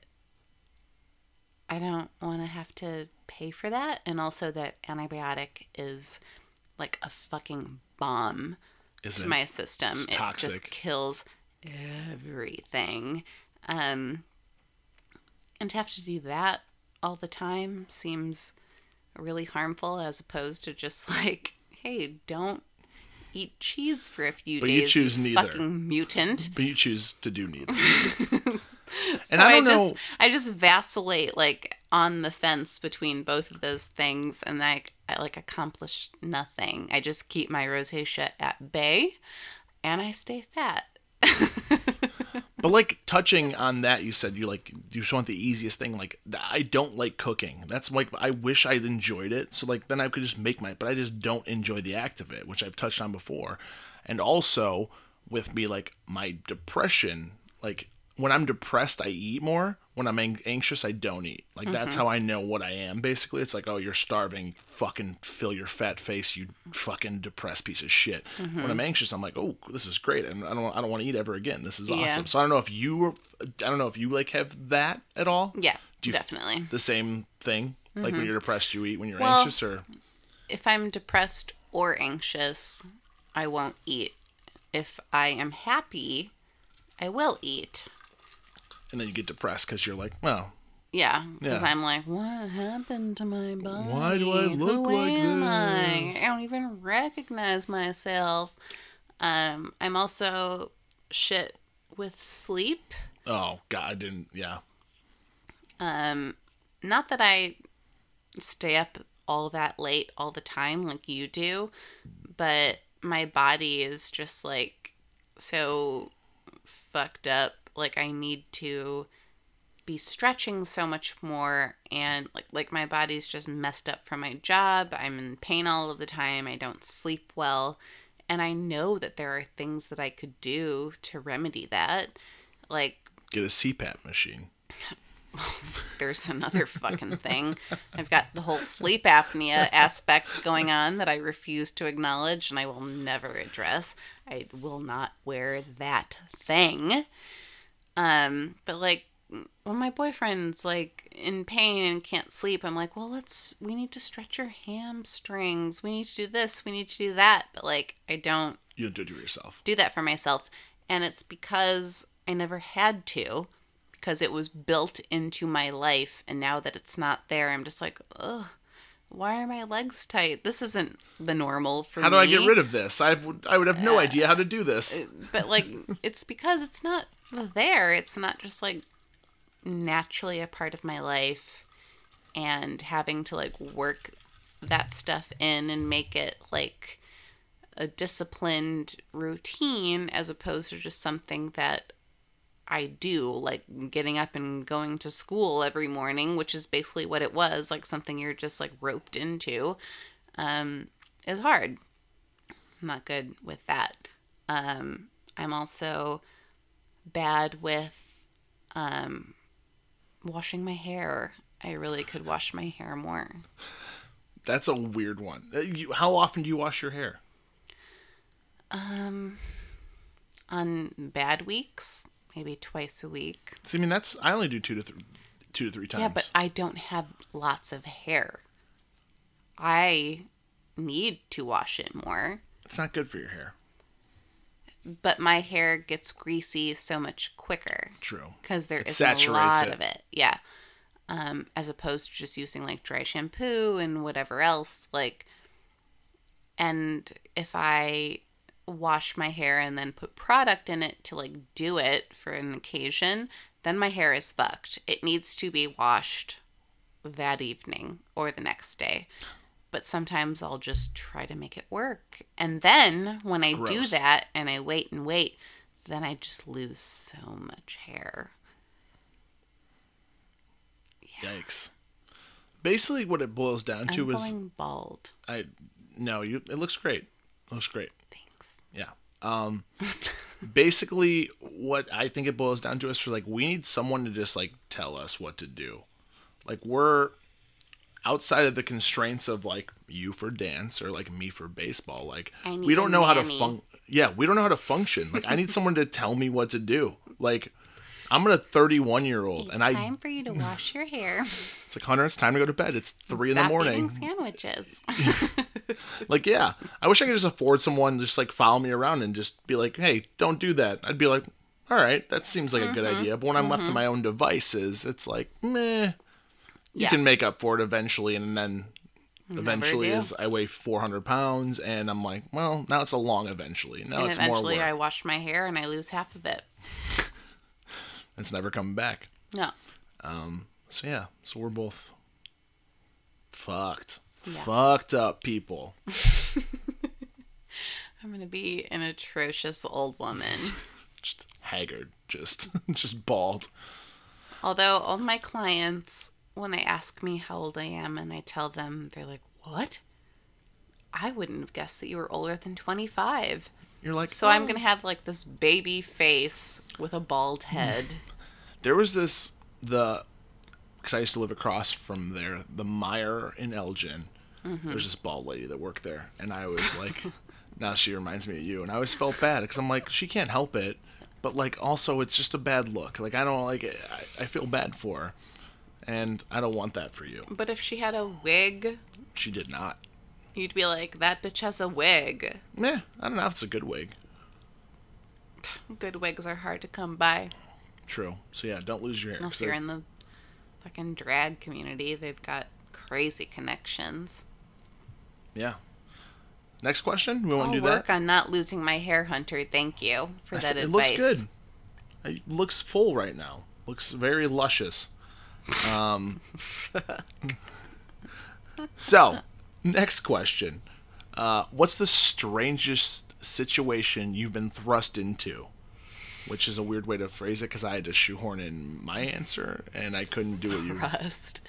Speaker 1: I don't want to have to pay for that. And also, that antibiotic is like a fucking bomb
Speaker 2: Is
Speaker 1: to
Speaker 2: it?
Speaker 1: my system.
Speaker 2: It's
Speaker 1: it just kills everything. Um, and to have to do that all the time seems really harmful as opposed to just like, hey, don't eat cheese for a few days.
Speaker 2: But you choose neither.
Speaker 1: Fucking mutant.
Speaker 2: But you choose to do neither.
Speaker 1: So
Speaker 2: and I don't
Speaker 1: just
Speaker 2: know.
Speaker 1: I just vacillate like on the fence between both of those things and like I like accomplish nothing. I just keep my rosacea at bay and I stay fat.
Speaker 2: But like touching on that, you said you like you just want the easiest thing. Like I don't like cooking. That's like I wish I enjoyed it. So like then I could just make my. But I just don't enjoy the act of it, which I've touched on before. And also with me like my depression, like when I'm depressed, I eat more. When I'm ang- anxious, I don't eat. Like that's mm-hmm. how I know what I am. Basically, it's like oh you're starving. Fucking fill your fat face, you fucking depressed piece of shit. Mm-hmm. When I'm anxious, I'm like oh this is great, and I don't I don't want to eat ever again. This is
Speaker 1: Yeah.
Speaker 2: awesome. So I don't know if you were, I don't know if you like have that at all.
Speaker 1: Yeah,
Speaker 2: Do you f-
Speaker 1: definitely.
Speaker 2: The same thing, like when mm-hmm. you're depressed, you eat. When you're
Speaker 1: Well-
Speaker 2: anxious, or
Speaker 1: If I'm depressed or anxious, I won't eat. If I am happy, I will eat.
Speaker 2: And then you get depressed because you're like, well,
Speaker 1: Yeah, because
Speaker 2: Yeah.
Speaker 1: I'm like, what happened to my body?
Speaker 2: Why do I look
Speaker 1: Who
Speaker 2: like
Speaker 1: am I?
Speaker 2: this?
Speaker 1: I don't even recognize myself. Um, I'm also shit with sleep.
Speaker 2: oh god, I didn't. Yeah,
Speaker 1: Um, not that I stay up all that late all the time like you do, but my body is just like so fucked up. Like I need to be stretching so much more and like like my body's just messed up from my job. I'm in pain all of the time. I don't sleep well. And I know that there are things that I could do to remedy that. Like
Speaker 2: get a CPAP machine.
Speaker 1: there's another fucking thing. I've got the whole sleep apnea aspect going on that I refuse to acknowledge and I will never address. I will not wear that thing. Um, but like when my boyfriend's like in pain and can't sleep, I'm like, well, let's, we need to stretch your hamstrings. We need to do this. We need to do that. But like, I don't
Speaker 2: You don't do it yourself.
Speaker 1: do that for myself. And it's because I never had to, because it was built into my life. And now that it's not there, I'm just like, ugh, why are my legs tight? This isn't the normal for
Speaker 2: How
Speaker 1: me.
Speaker 2: do I get rid of this? I would I would have no idea how to do this.
Speaker 1: But like, it's because it's not there. It's not just like naturally a part of my life and having to like work that stuff in and make it like a disciplined routine as opposed to just something that I do, like getting up and going to school every morning, which is basically what it was, like something you're just like roped into, um, is hard. I'm not good with that. Um, I'm also bad with um, washing my hair. I really could wash my hair more.
Speaker 2: That's a weird one. Uh, you- How often do you wash your hair?
Speaker 1: Um, on bad weeks, maybe twice a week.
Speaker 2: See, I mean, that's I only do two to th- two to three times.
Speaker 1: Yeah, but I don't have lots of hair. I need to wash it more,
Speaker 2: it's not good for your hair.
Speaker 1: But my hair gets greasy so much quicker
Speaker 2: True.
Speaker 1: because there
Speaker 2: It
Speaker 1: isn't a lot
Speaker 2: it.
Speaker 1: of it. Yeah. Um, as opposed to just using like dry shampoo and whatever else. Like, and if I wash my hair and then put product in it to like do it for an occasion, then my hair is fucked. It needs to be washed that evening or the next day. But sometimes I'll just try to make it work. And then when I do that and I wait and wait, then I just lose so much hair.
Speaker 2: Yikes. Basically, what it boils down
Speaker 1: I'm
Speaker 2: to is
Speaker 1: bald.
Speaker 2: I no, you. It looks great. It looks great.
Speaker 1: Thanks.
Speaker 2: Yeah. Um, basically, what I think it boils down to is for like we need someone to just like tell us what to do. Like we're outside of the constraints of like you for dance or like me for baseball. Like we don't know how to fun. Yeah, we don't know how to function. Like I need someone to tell me what to do. Like I'm a 31 year old and I
Speaker 1: time for you to wash your hair.
Speaker 2: it's like Hunter. It's time to go to bed. It's three in the morning.
Speaker 1: eating sandwiches.
Speaker 2: Like, yeah, I wish I could just afford someone just like follow me around and just be like, hey, don't do that. I'd be like, all right, that seems like a good
Speaker 1: Mm-hmm.
Speaker 2: idea. But when I'm left to my own devices, it's like, meh. You
Speaker 1: Yeah.
Speaker 2: can make up for it eventually, and then eventually is I weigh 400 pounds, and I'm like, well, now it's a long eventually. Now
Speaker 1: and
Speaker 2: it's more
Speaker 1: eventually. I wash my hair and I lose half of it.
Speaker 2: It's never coming back.
Speaker 1: No. Um.
Speaker 2: So yeah, so we're both fucked,
Speaker 1: Yeah.
Speaker 2: fucked up people.
Speaker 1: I'm going to be an atrocious old woman.
Speaker 2: Just haggard, just just bald.
Speaker 1: Although all my clients, when they ask me how old I am and I tell them, they're like, what? I wouldn't have guessed that you were older than 25.
Speaker 2: You're like,
Speaker 1: So I'm
Speaker 2: "Oh."
Speaker 1: going to have like this baby face with a bald head.
Speaker 2: There was this the because I used to live across from there, the Meijer in Elgin. Mm-hmm. There's this bald lady that worked there, and I was like, now she reminds me of you, and I always felt bad because I'm like, she can't help it, but like also it's just a bad look. Like I don't like it. I, I feel bad for her, and I don't want that for you.
Speaker 1: but if she had a wig,
Speaker 2: She did not.
Speaker 1: you'd be like, that bitch has a wig.
Speaker 2: Meh, I don't know if it's a good wig.
Speaker 1: Good wigs are hard to come by.
Speaker 2: True. So yeah, don't lose your hair.
Speaker 1: Unless you're in the fucking drag community, they've got crazy connections.
Speaker 2: yeah. Next question. We want to do
Speaker 1: work
Speaker 2: that.
Speaker 1: on not losing my hair, Hunter. Thank you for
Speaker 2: I
Speaker 1: that
Speaker 2: said- it looks good. It looks full right now. Looks very luscious. Um, so, next question. Uh, what's the strangest situation you've been thrust into? Which is a weird way to phrase it because I had to shoehorn in my answer and I couldn't do it. You
Speaker 1: Rust.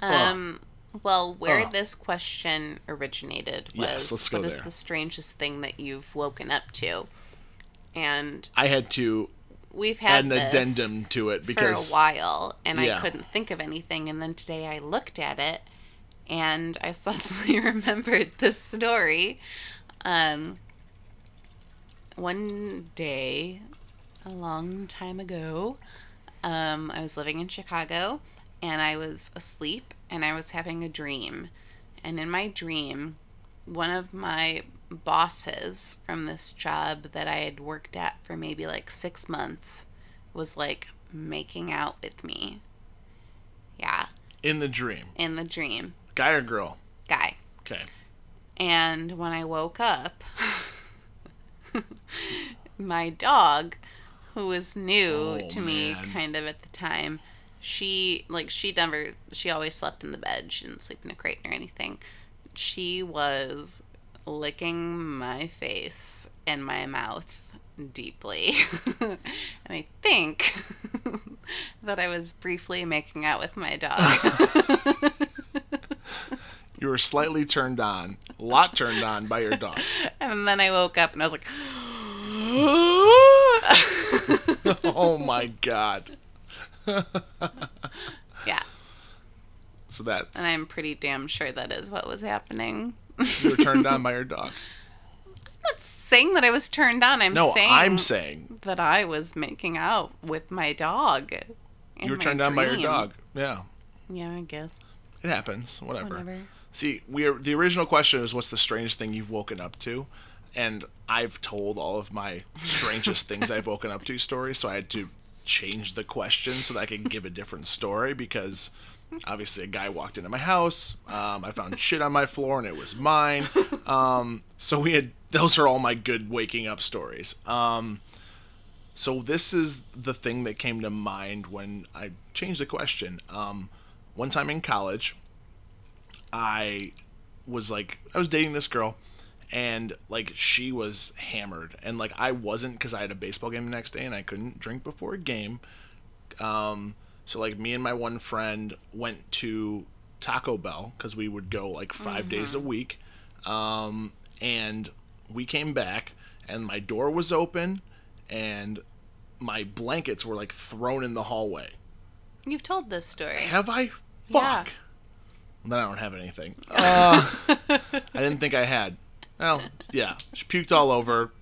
Speaker 1: Um. Well, where
Speaker 2: Ugh.
Speaker 1: this question originated was
Speaker 2: Yes, let's go
Speaker 1: what is
Speaker 2: there.
Speaker 1: the strangest thing that you've woken up to? And
Speaker 2: I had to
Speaker 1: we've had
Speaker 2: an addendum to it because for
Speaker 1: a while, and
Speaker 2: Yeah.
Speaker 1: I couldn't think of anything. And then today I looked at it, and I suddenly remembered this story. Um, one day, a long time ago, um, I was living in Chicago, and I was asleep, and I was having a dream, and in my dream, one of my bosses from this job that I had worked at for maybe like six months was like making out with me. Yeah,
Speaker 2: in the dream,
Speaker 1: in the dream,
Speaker 2: guy or girl?
Speaker 1: guy.
Speaker 2: Okay.
Speaker 1: And when I woke up, my dog, who was new
Speaker 2: Oh,
Speaker 1: to me
Speaker 2: man.
Speaker 1: kind of at the time, she like she never she always slept in the bed. She didn't sleep in a crate or anything. She was licking my face and my mouth deeply. and I think that I was briefly making out with my dog.
Speaker 2: You were slightly turned on, a lot turned on by your dog.
Speaker 1: and then I woke up and I was like,
Speaker 2: Oh my god.
Speaker 1: yeah.
Speaker 2: So that's
Speaker 1: And I'm pretty damn sure that is what was happening.
Speaker 2: You were turned on by your dog.
Speaker 1: I'm not saying that I was turned on. I'm
Speaker 2: No,
Speaker 1: saying
Speaker 2: I'm saying
Speaker 1: that I was making out with my dog.
Speaker 2: you were turned on by your dog. Yeah,
Speaker 1: Yeah, I guess.
Speaker 2: it happens. Whatever.
Speaker 1: Whatever.
Speaker 2: See, we are, the original question is what's the strangest thing you've woken up to, and I've told all of my strangest things I've woken up to stories, so I had to change the question so that I could give a different story because obviously a guy walked into my house, um, I found shit on my floor and it was mine, um, so we had those are all my good waking up stories. Um, so this is the thing that came to mind when I changed the question. Um, one time in college. I was like I was dating this girl and like she was hammered and like I wasn't because I had a baseball game the next day and I couldn't drink before a game. Um, so like me and my one friend went to Taco Bell because we would go like 5 days a week, um, and we came back and my door was open and my blankets were like thrown in the hallway.
Speaker 1: You've told this story.
Speaker 2: Have I?
Speaker 1: Yeah.
Speaker 2: Fuck. Then I don't have anything. Uh, I didn't think I had. Well, yeah. She puked all over,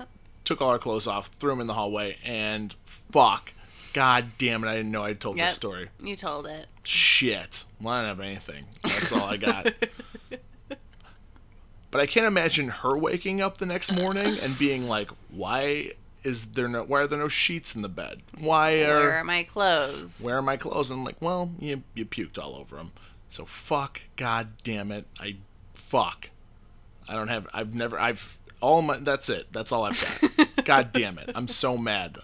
Speaker 2: took all her clothes off, threw them in the hallway, and fuck. God damn it, I didn't know I told
Speaker 1: Yep.
Speaker 2: this story.
Speaker 1: You told it.
Speaker 2: Shit. Well, I don't have anything. That's all I got. but I can't imagine her waking up the next morning and being like, why is there no why are there no sheets in the bed? Why are
Speaker 1: Where are my clothes?
Speaker 2: where are my clothes? And I'm like, well, you, you puked all over them. So fuck, god damn it. I, fuck. I don't have, I've never, I've, all my, that's it. That's all I've got. god damn it. I'm so mad.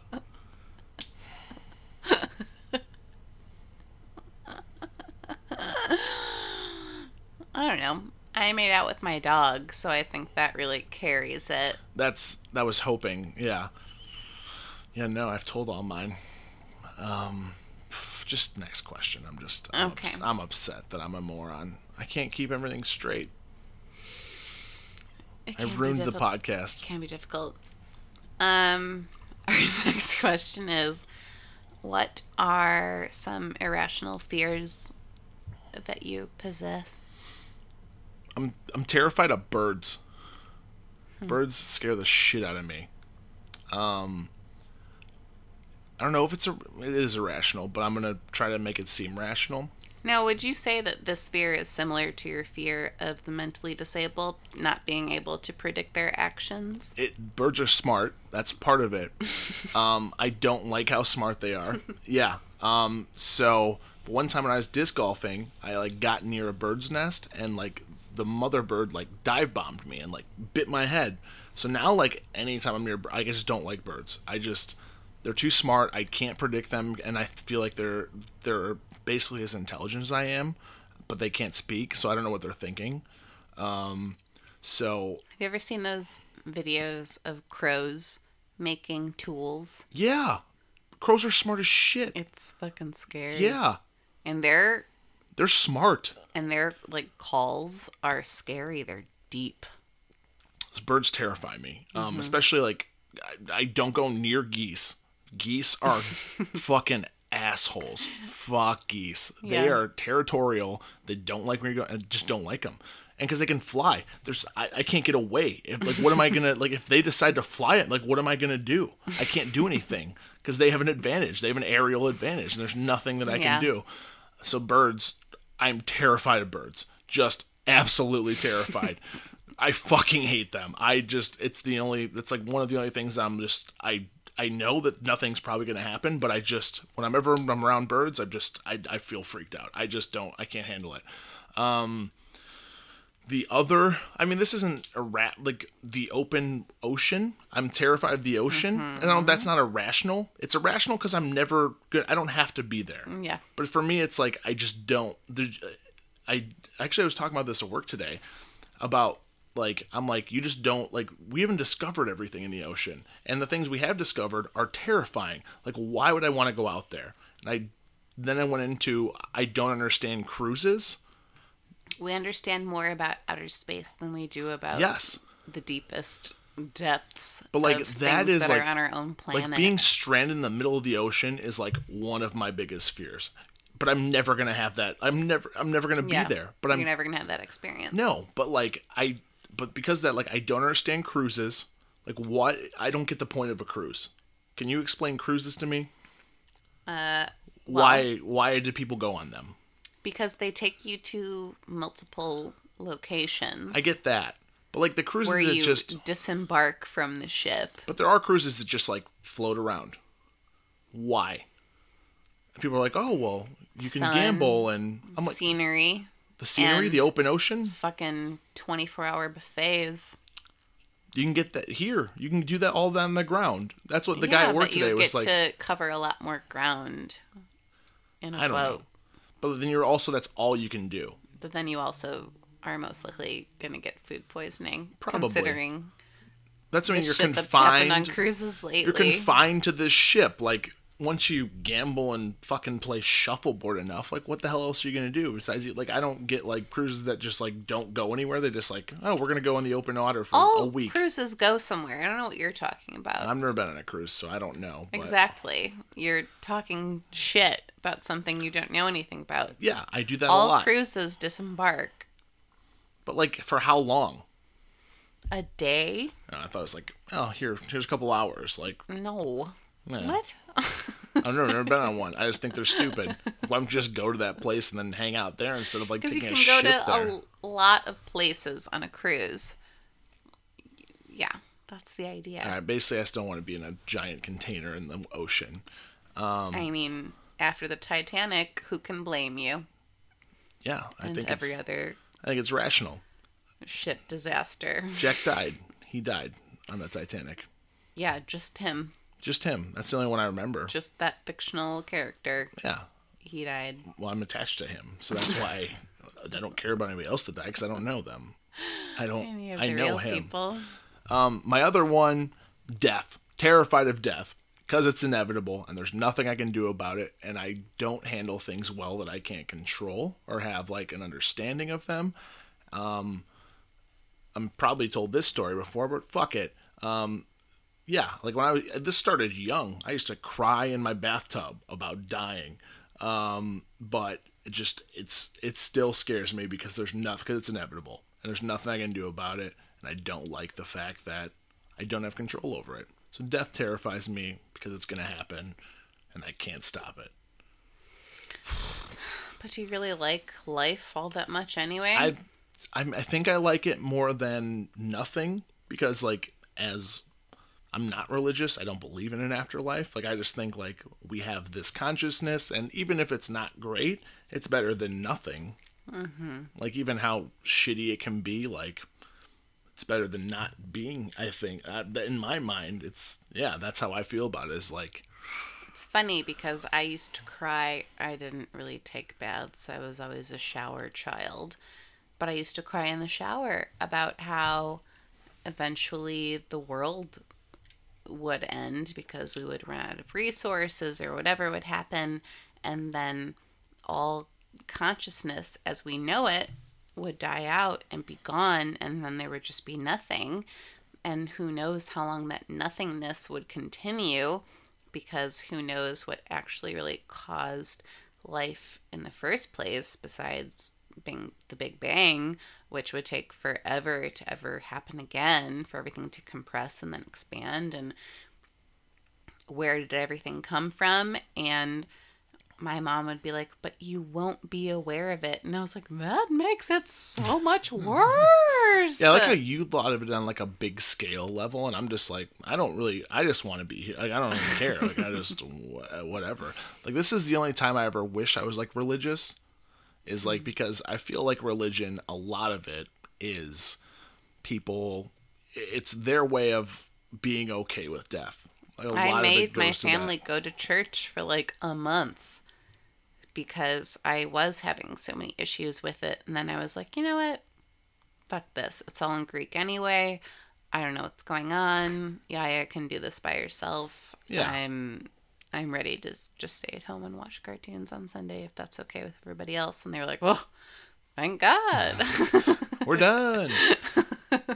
Speaker 1: I don't know. I made out with my dog, so I think that really carries it.
Speaker 2: That's, that was hoping. Yeah. Yeah, no, I've told all mine. Um, just next question. I'm just, I'm,
Speaker 1: Okay.
Speaker 2: ups- I'm upset that I'm a moron. I can't keep everything straight. I ruined the podcast.
Speaker 1: Can be difficult. Um, our next question is, what are some irrational fears that you possess?
Speaker 2: I'm I'm terrified of birds. Birds scare the shit out of me. Um I don't know if it's a it is irrational, but I'm gonna try to make it seem rational.
Speaker 1: Now, would you say that this fear is similar to your fear of the mentally disabled not being able to predict their actions?
Speaker 2: It birds are smart. That's part of it. um, I don't like how smart they are. Yeah. Um, so one time when I was disc golfing, I like got near a bird's nest and like the mother bird like dive bombed me and like bit my head. So now like anytime I'm near, I just don't like birds. I just they're too smart. I can't predict them, and I feel like they're they're basically as intelligent as I am, but they can't speak, so I don't know what they're thinking. Um, so
Speaker 1: Have you ever seen those videos of crows making tools?
Speaker 2: yeah, crows are smart as shit.
Speaker 1: It's fucking scary.
Speaker 2: Yeah,
Speaker 1: And their
Speaker 2: they're smart.
Speaker 1: and their like calls are scary. They're deep.
Speaker 2: Those birds terrify me, um,
Speaker 1: Mm-hmm.
Speaker 2: especially like I, I don't go near geese. Geese are fucking assholes. Fuck geese. They are territorial. They don't like when you go. I just don't like them. And because they can fly, there's I, I can't get away. If, like, what am I gonna like if they decide to fly it? Like, what am I gonna do? I can't do anything because they have an advantage. They have an aerial advantage, and there's nothing that I
Speaker 1: Yeah.
Speaker 2: can do. So birds, I'm terrified of birds. Just absolutely terrified. I fucking hate them. I just it's the only it's like one of the only things I'm just I I know that nothing's probably gonna happen, but I just whenever I'm ever I'm around birds, I just I, I feel freaked out. I just don't I can't handle it. Um the other, I mean, this isn't a rat like the open ocean. I'm terrified of the ocean, mm-hmm. and I don't, that's mm-hmm. not irrational. It's irrational because I'm never good. I don't have to be there.
Speaker 1: Mm, yeah.
Speaker 2: But for me, it's like I just don't. I actually I was talking about this at work today about like I'm like you just don't like we haven't discovered everything in the ocean, and the things we have discovered are terrifying. Like why would I want to go out there? And I then I went into I don't understand cruises.
Speaker 1: We understand more about outer space than we do about
Speaker 2: Yes.
Speaker 1: the deepest depths.
Speaker 2: But, like, that
Speaker 1: that
Speaker 2: like-
Speaker 1: are on our own planet.
Speaker 2: Like being stranded in the middle of the ocean is like one of my biggest fears. But I'm never gonna have that. I'm never. I'm never gonna be
Speaker 1: yeah,
Speaker 2: there. But
Speaker 1: you're
Speaker 2: I'm
Speaker 1: never gonna have that experience.
Speaker 2: no. But like I. But because of that, like I don't understand cruises. Like what? I don't get the point of a cruise. Can you explain cruises to me?
Speaker 1: Uh,
Speaker 2: why? Why did people go on them?
Speaker 1: Because they take you to multiple locations.
Speaker 2: I get that. But like the cruises
Speaker 1: where
Speaker 2: that
Speaker 1: you
Speaker 2: just.
Speaker 1: disembark from the ship.
Speaker 2: But there are cruises that just like float around. Why? And people are like, oh well, you can
Speaker 1: Sun,
Speaker 2: gamble, and I'm like,
Speaker 1: scenery,
Speaker 2: the scenery, the open ocean.
Speaker 1: fucking 24 hour buffets.
Speaker 2: You can get that here. You can do that all on the ground. That's what the guy
Speaker 1: yeah,
Speaker 2: at work
Speaker 1: you
Speaker 2: today was
Speaker 1: get
Speaker 2: like.
Speaker 1: to cover a lot more ground in a
Speaker 2: I don't
Speaker 1: boat.
Speaker 2: know. But then you're also that's all you can do.
Speaker 1: But then you also are most likely going to get food poisoning.
Speaker 2: Probably.
Speaker 1: Considering
Speaker 2: That's when you're
Speaker 1: that's on
Speaker 2: confined.
Speaker 1: cruises lately.
Speaker 2: You're confined to this ship. Like once you gamble and fucking play shuffleboard enough, like what the hell else are you gonna do besides like I don't get like cruises that just like don't go anywhere. They just like oh we're gonna go in the open water for
Speaker 1: All
Speaker 2: a week.
Speaker 1: cruises go somewhere. I don't know what you're talking about.
Speaker 2: I've never been on a cruise, so I don't know. But
Speaker 1: exactly. You're talking shit about something you don't know anything about.
Speaker 2: Yeah, I do that a
Speaker 1: All
Speaker 2: lot.
Speaker 1: cruises disembark
Speaker 2: but like for how long?
Speaker 1: a day.
Speaker 2: Uh, I thought it was like oh here here's a couple hours. Like
Speaker 1: No.
Speaker 2: Yeah.
Speaker 1: What?
Speaker 2: I've never, never been on one. I just think they're stupid. Why don't you just go to that place and then hang out there instead of like taking a ship
Speaker 1: Because you can go to
Speaker 2: there?
Speaker 1: a lot of places on a cruise. Yeah, that's the idea.
Speaker 2: All right, basically, I still want to be in a giant container in the ocean. Um,
Speaker 1: I mean, after the Titanic, who can blame you?
Speaker 2: Yeah, I
Speaker 1: and
Speaker 2: think
Speaker 1: every
Speaker 2: it's,
Speaker 1: other
Speaker 2: I think it's rational.
Speaker 1: ship disaster.
Speaker 2: Jack died. He died on the Titanic.
Speaker 1: Yeah, just him.
Speaker 2: Just him. That's the only one I remember.
Speaker 1: Just that fictional character.
Speaker 2: Yeah.
Speaker 1: He died.
Speaker 2: Well, I'm attached to him, so that's why I don't care about anybody else that died because I don't know them. I don't. I know
Speaker 1: real
Speaker 2: him.
Speaker 1: people.
Speaker 2: Um, my other one, death. Terrified of death because it's inevitable and there's nothing I can do about it, and I don't handle things well that I can't control or have like an understanding of them. Um, I'm probably told this story before, but fuck it. Um, yeah, like when I was, this started young, I used to cry in my bathtub about dying. Um, but it just it's it still scares me because there's nothing because it's inevitable and there's nothing I can do about it, and I don't like the fact that I don't have control over it. So death terrifies me because it's gonna happen, and I can't stop it.
Speaker 1: But do you really like life all that much anyway?
Speaker 2: I, I, I think I like it more than nothing because like as I'm not religious, I don't believe in an afterlife. Like I just think like we have this consciousness, and even if it's not great, it's better than nothing. Mm-hmm. Like even how shitty it can be, like it's better than not being. I think uh, in my mind, it's yeah, that's how I feel about it. Is like
Speaker 1: It's funny because I used to cry. I didn't really take baths. I was always a shower child. But I used to cry in the shower about how eventually the world would end because we would run out of resources or whatever would happen. And then all consciousness as we know it would die out and be gone. And then there would just be nothing. And who knows how long that nothingness would continue because who knows what actually really caused life in the first place besides being the Big Bang, which would take forever to ever happen again for everything to compress and then expand. And where did everything come from? And my mom would be like, but you won't be aware of it. And I was like, that makes it so much worse.
Speaker 2: yeah, I like how you thought of it on like a big scale level, and I'm just like, I don't really, I just want to be here. Like I don't even care. Like I just whatever. Like this is the only time I ever wish I was like religious, is like because I feel like religion, a lot of it is people. It's their way of being okay with death. Like, a lot
Speaker 1: I made my
Speaker 2: to
Speaker 1: family go to church for like a month because I was having so many issues with it. And then I was like, you know what? Fuck this. It's all in Greek anyway. I don't know what's going on. Yaya can do this by herself.
Speaker 2: Yeah.
Speaker 1: I'm I'm ready to just stay at home and watch cartoons on Sunday if that's okay with everybody else. And they were like, well, thank God.
Speaker 2: We're done.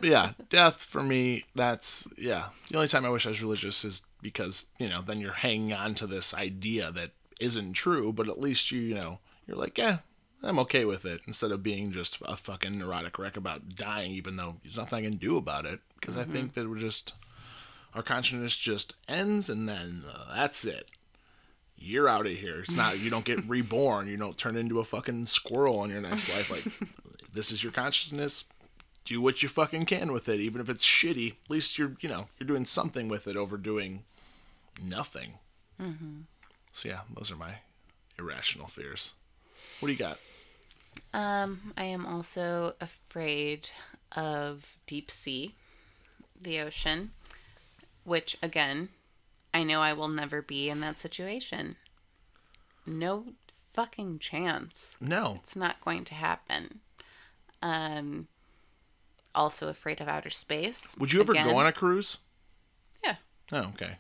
Speaker 2: Yeah, death for me, that's yeah. The only time I wish I was religious is because, you know, then you're hanging on to this idea that isn't true, but at least you, you know, you're like, yeah, I'm okay with it instead of being just a fucking neurotic wreck about dying, even though there's nothing I can do about it. Because I mm-hmm. think that we're just, our consciousness just ends and then uh, that's it. You're out of here. It's not, you don't get reborn. You don't turn into a fucking squirrel in your next life. Like, this is your consciousness. Do what you fucking can with it, even if it's shitty. At least you're, you know, you're doing something with it over doing nothing. So yeah, those are my irrational fears. What do you got?
Speaker 1: Um, I am also afraid of deep sea, the ocean, which again, I know I will never be in that situation. No fucking chance.
Speaker 2: No.
Speaker 1: It's not going to happen. Um, also afraid of outer space.
Speaker 2: Would you ever
Speaker 1: Again,
Speaker 2: go on a cruise?
Speaker 1: Yeah.
Speaker 2: Oh, okay.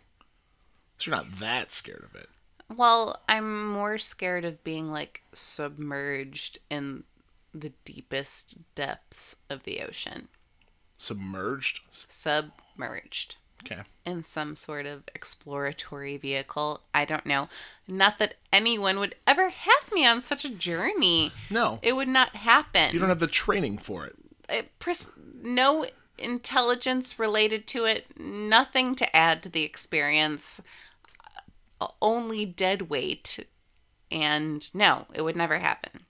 Speaker 2: So you're not that scared of it.
Speaker 1: Well, I'm more scared of being like submerged in the deepest depths of the ocean.
Speaker 2: Submerged.
Speaker 1: Submerged.
Speaker 2: Okay.
Speaker 1: in some sort of exploratory vehicle. I don't know. Not that anyone would ever have me on such a journey.
Speaker 2: No.
Speaker 1: It would not happen.
Speaker 2: You don't have the training for it.
Speaker 1: It pres- no intelligence related to it, nothing to add to the experience, uh, only dead weight. And no, it would never happen.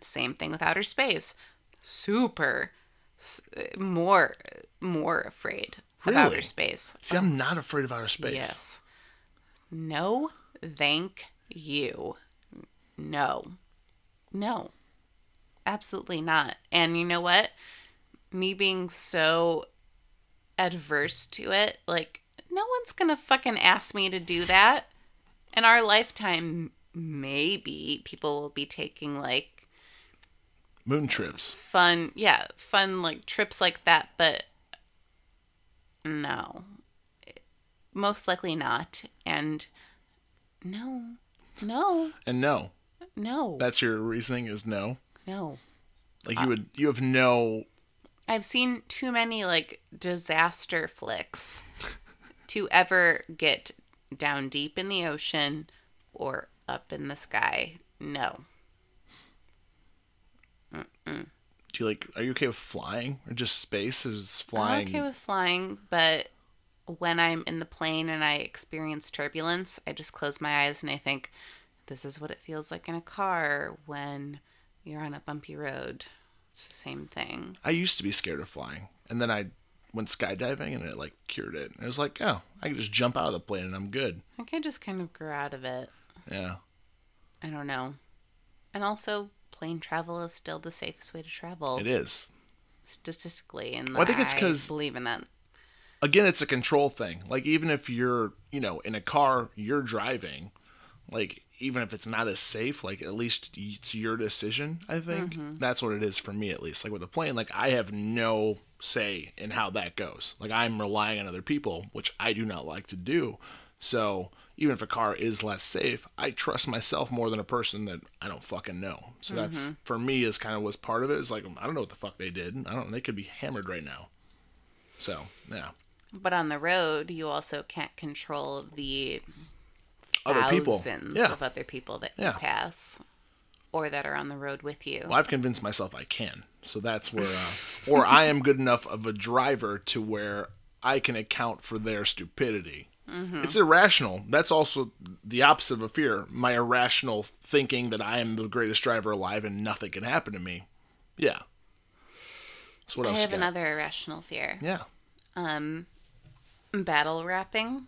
Speaker 1: Same thing with outer space. Super s- more more afraid of outer space.
Speaker 2: See, I'm not afraid of outer space.
Speaker 1: Yes. No, thank you. No. No. Absolutely not. And you know what? Me being so adverse to it, like, no one's gonna fucking ask me to do that. In our lifetime, maybe people will be taking like
Speaker 2: Moon trips.
Speaker 1: fun, yeah, fun like trips like that, but no. Most likely not. And no, no,
Speaker 2: And no.
Speaker 1: no,
Speaker 2: That's your reasoning is no.
Speaker 1: no.
Speaker 2: Like you uh, would you have no
Speaker 1: I've seen too many like disaster flicks to ever get down deep in the ocean or up in the sky. No.
Speaker 2: Do you like are you okay with flying or just space is flying?
Speaker 1: I'm okay with flying, but when I'm in the plane and I experience turbulence, I just close my eyes and I think, this is what it feels like in a car when you're on a bumpy road. It's the same thing.
Speaker 2: I used to be scared of flying. And then I went skydiving and it like cured it. And it was like, oh, I can just jump out of the plane and I'm good.
Speaker 1: I think I just kind of grew out of it.
Speaker 2: Yeah.
Speaker 1: I don't know. And also, plane travel is still the safest way to travel
Speaker 2: It is.
Speaker 1: statistically. And
Speaker 2: Well, I think it's 'cause-
Speaker 1: believe in that.
Speaker 2: again it's a control thing like even if you're you know in a car you're driving like even if it's not as safe like at least it's your decision i think mm-hmm. that's what it is for me at least like with a plane like i have no say in how that goes like i'm relying on other people which i do not like to do so even if a car is less safe i trust myself more than a person that i don't fucking know so that's for me is kind of was part of it. is like i don't know what the fuck they did i don't they could be hammered right now so yeah
Speaker 1: But on the road, you also can't control the
Speaker 2: other people yeah
Speaker 1: of other people that
Speaker 2: Yeah.
Speaker 1: you pass or that are on the road with you.
Speaker 2: Well, I've convinced myself I can. So that's where, uh, or I am good enough of a driver to where I can account for their stupidity. It's irrational. That's also the opposite of a fear. My irrational thinking that I am the greatest driver alive and nothing can happen to me. Yeah. So what else? I have
Speaker 1: another irrational fear.
Speaker 2: Yeah.
Speaker 1: Um, battle rapping.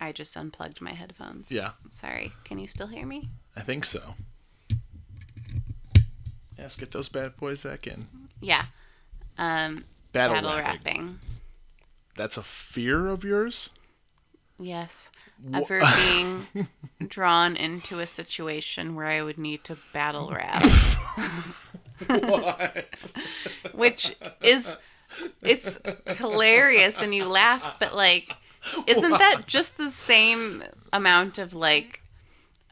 Speaker 1: I just unplugged my headphones.
Speaker 2: Yeah.
Speaker 1: Sorry. Can you still hear me?
Speaker 2: I think so. Yes, get those bad boys back in.
Speaker 1: Yeah. Um,
Speaker 2: Battle,
Speaker 1: battle
Speaker 2: rapping.
Speaker 1: rapping.
Speaker 2: That's a fear of yours?
Speaker 1: Yes. Ever being drawn into a situation where I would need to battle rap.
Speaker 2: What?
Speaker 1: Which is it's hilarious and you laugh, but like isn't that just the same amount of like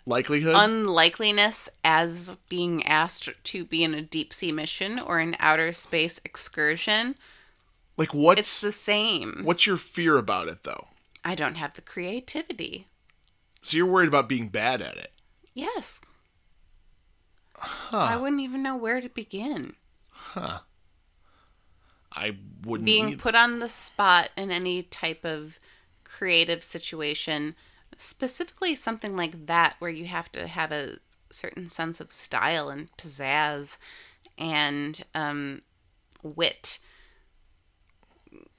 Speaker 2: Likelihood?
Speaker 1: unlikeliness as being asked to be in a deep sea mission or an outer space excursion?
Speaker 2: Like what?
Speaker 1: It's the same.
Speaker 2: what's your fear about it though?
Speaker 1: I don't have the creativity.
Speaker 2: So you're worried about being bad at it.
Speaker 1: Yes. Huh. I wouldn't even know where to begin. Huh.
Speaker 2: I wouldn't
Speaker 1: Being
Speaker 2: either.
Speaker 1: put on the spot in any type of creative situation, specifically something like that where you have to have a certain sense of style and pizzazz and um, wit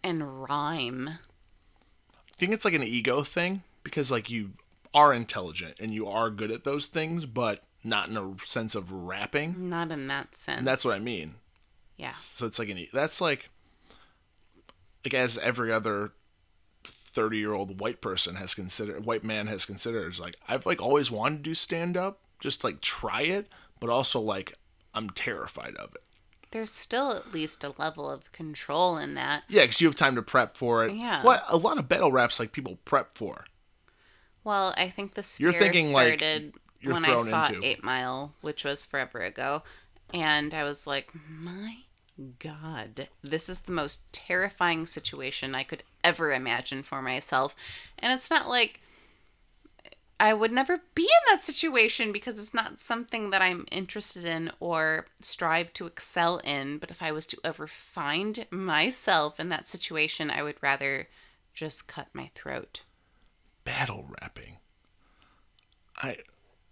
Speaker 1: and rhyme.
Speaker 2: I think it's like an ego thing because like you are intelligent and you are good at those things, but not in a sense of rapping.
Speaker 1: Not in that sense.
Speaker 2: And that's what I mean.
Speaker 1: Yeah.
Speaker 2: So it's like an that's like like as every other 30 year old white person has considered white man has considered is like I've like always wanted to do stand up, just like try it, but also like I'm terrified of it.
Speaker 1: There's still at least a level of control in that.
Speaker 2: Yeah, because you have time to prep for it.
Speaker 1: Yeah.
Speaker 2: What a lot of battle raps like people prep for.
Speaker 1: Well, I think the
Speaker 2: You're
Speaker 1: scare
Speaker 2: thinking, like,
Speaker 1: started
Speaker 2: you're
Speaker 1: when I saw
Speaker 2: into.
Speaker 1: Eight Mile, which was forever ago, and I was like, my God, this is the most terrifying situation I could ever imagine for myself. And it's not like I would never be in that situation because it's not something that I'm interested in or strive to excel in. But if I was to ever find myself in that situation, I would rather just cut my throat.
Speaker 2: Battle rapping. I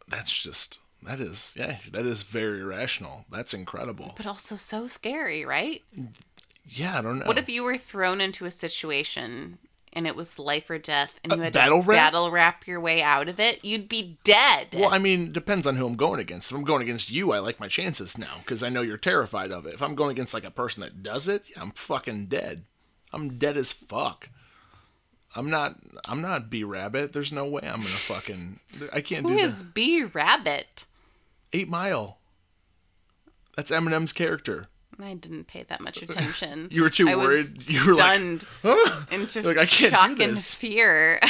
Speaker 2: that's just that is yeah, that is very irrational. That's incredible.
Speaker 1: But also so scary, right?
Speaker 2: Yeah, I don't know.
Speaker 1: What if you were thrown into a situation and it was life or death and uh, you had
Speaker 2: battle
Speaker 1: to
Speaker 2: rap?
Speaker 1: battle rap your way out of it? You'd be dead.
Speaker 2: Well, I mean, depends on who I'm going against. If I'm going against you, I like my chances now because I know you're terrified of it. If I'm going against like a person that does it, yeah, I'm fucking dead. I'm dead as fuck. I'm not. I'm not B Rabbit. There's no way I'm gonna fucking. I can't
Speaker 1: Who
Speaker 2: do
Speaker 1: is
Speaker 2: that.
Speaker 1: B Rabbit?
Speaker 2: Eight Mile. That's Eminem's character.
Speaker 1: I didn't pay that much attention.
Speaker 2: You were too
Speaker 1: I
Speaker 2: worried.
Speaker 1: Was
Speaker 2: You were like,
Speaker 1: stunned into
Speaker 2: Like, I can't
Speaker 1: shock and fear.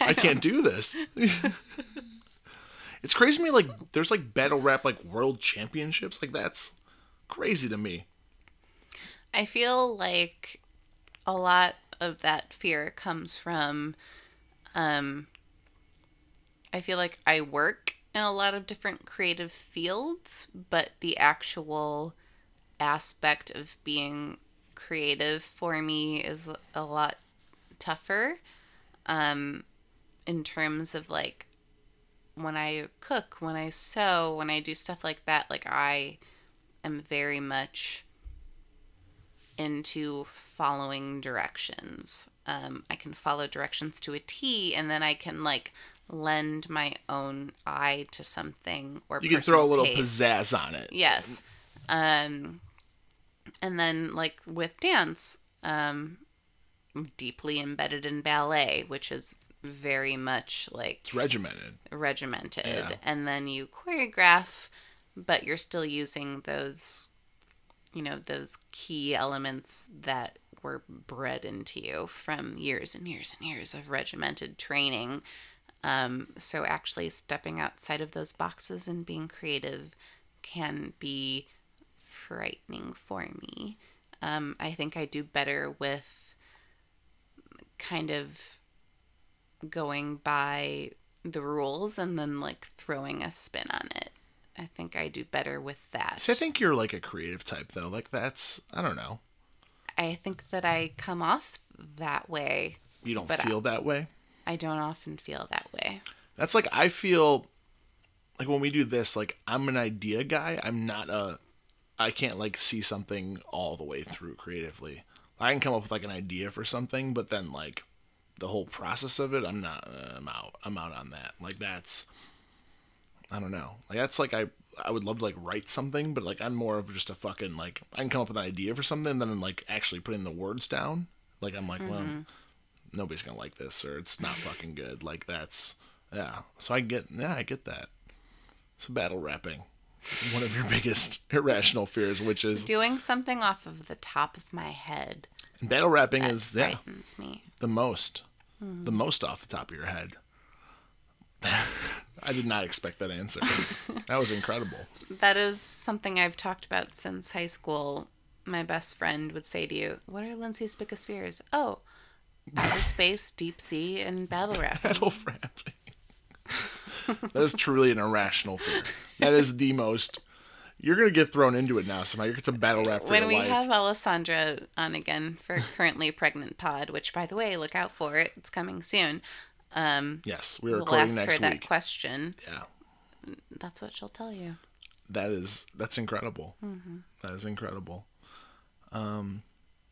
Speaker 2: I can't do this. it's crazy to me. Like, there's like battle rap like world championships. Like that's crazy to me.
Speaker 1: I feel like a lot of that fear comes from um I feel like I work in a lot of different creative fields, but the actual aspect of being creative for me is a lot tougher um in terms of like when I cook, when I sew, when I do stuff like that, like I am very much into following directions. Um, I can follow directions to a T, and then I can like lend my own eye to something or
Speaker 2: You can throw a little
Speaker 1: taste.
Speaker 2: pizzazz on it.
Speaker 1: Yes. Um, and then like with dance, um, deeply embedded in ballet, which is very much like
Speaker 2: It's regimented.
Speaker 1: regimented
Speaker 2: Yeah.
Speaker 1: and then you choreograph but you're still using those you know those key elements that were bred into you from years and years and years of regimented training um, so actually stepping outside of those boxes and being creative can be frightening for me um, i think i do better with kind of going by the rules and then like throwing a spin on it. I think I do better with that.
Speaker 2: See, I think you're like a creative type though. Like that's I don't know.
Speaker 1: I think that I come off that way.
Speaker 2: You don't
Speaker 1: But I-
Speaker 2: feel that way.
Speaker 1: I don't often feel that way.
Speaker 2: That's like I feel like when we do this, like I'm an idea guy. I'm not a I can't like see something all the way through creatively. I can come up with like an idea for something, but then like the whole process of it, I'm not. Uh, I'm out. I'm out on that. Like that's. I don't know. Like that's like I I would love to like write something, but like I'm more of just a fucking like I can come up with an idea for something, then I'm like actually putting the words down. Like I'm like, well, nobody's gonna like this, or it's not fucking good. Like that's yeah. So I get yeah, I get that. So battle rapping, one of your biggest irrational fears, which is
Speaker 1: Doing something off of the top of my head
Speaker 2: battle rapping is yeah
Speaker 1: frightens me.
Speaker 2: the most, the most off the top of your head. I did not expect that answer. that was incredible.
Speaker 1: That is something I've talked about since high school. My best friend would say to you, What are Lindsay's biggest fears? Oh, outer space, deep sea, and battle rap.
Speaker 2: Battle rapping. that is truly an irrational fear. That is the most. You're gonna get thrown into it now somehow. You're gonna battle rap for
Speaker 1: When
Speaker 2: your
Speaker 1: we
Speaker 2: life.
Speaker 1: have Alessandra on again for Currently Pregnant Pod, which, by the way, look out for it. It's coming soon.
Speaker 2: yes, we are
Speaker 1: We'll
Speaker 2: recording
Speaker 1: ask her that question.
Speaker 2: Yeah,
Speaker 1: That's what she'll tell you.
Speaker 2: that is that's incredible.
Speaker 1: Mm-hmm.
Speaker 2: That is incredible. Um,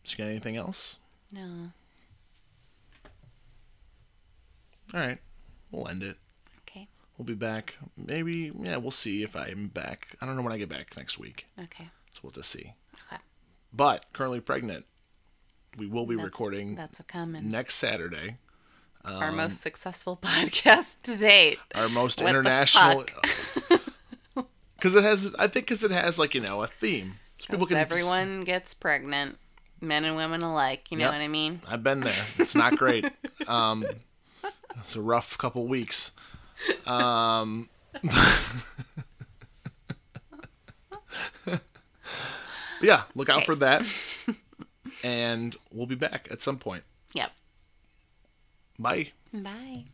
Speaker 2: so you got anything else?
Speaker 1: No.
Speaker 2: All right, we'll end it. We'll be back. Maybe yeah, we'll see if I'm back. I don't know when I get back next week,
Speaker 1: Okay.
Speaker 2: so we'll just see.
Speaker 1: Okay.
Speaker 2: But currently pregnant. We will be
Speaker 1: That's-
Speaker 2: recording
Speaker 1: That's a coming.
Speaker 2: next Saturday.
Speaker 1: Our most successful podcast to date.
Speaker 2: our most
Speaker 1: What
Speaker 2: international because it has i think because it has like you know a theme so people can
Speaker 1: everyone gets pregnant, men and women alike. You know
Speaker 2: Yep.
Speaker 1: what I mean?
Speaker 2: i've been there it's not great um it's a rough couple weeks um yeah look out
Speaker 1: Okay.
Speaker 2: for that and we'll be back at some point
Speaker 1: Yep.
Speaker 2: bye
Speaker 1: Bye.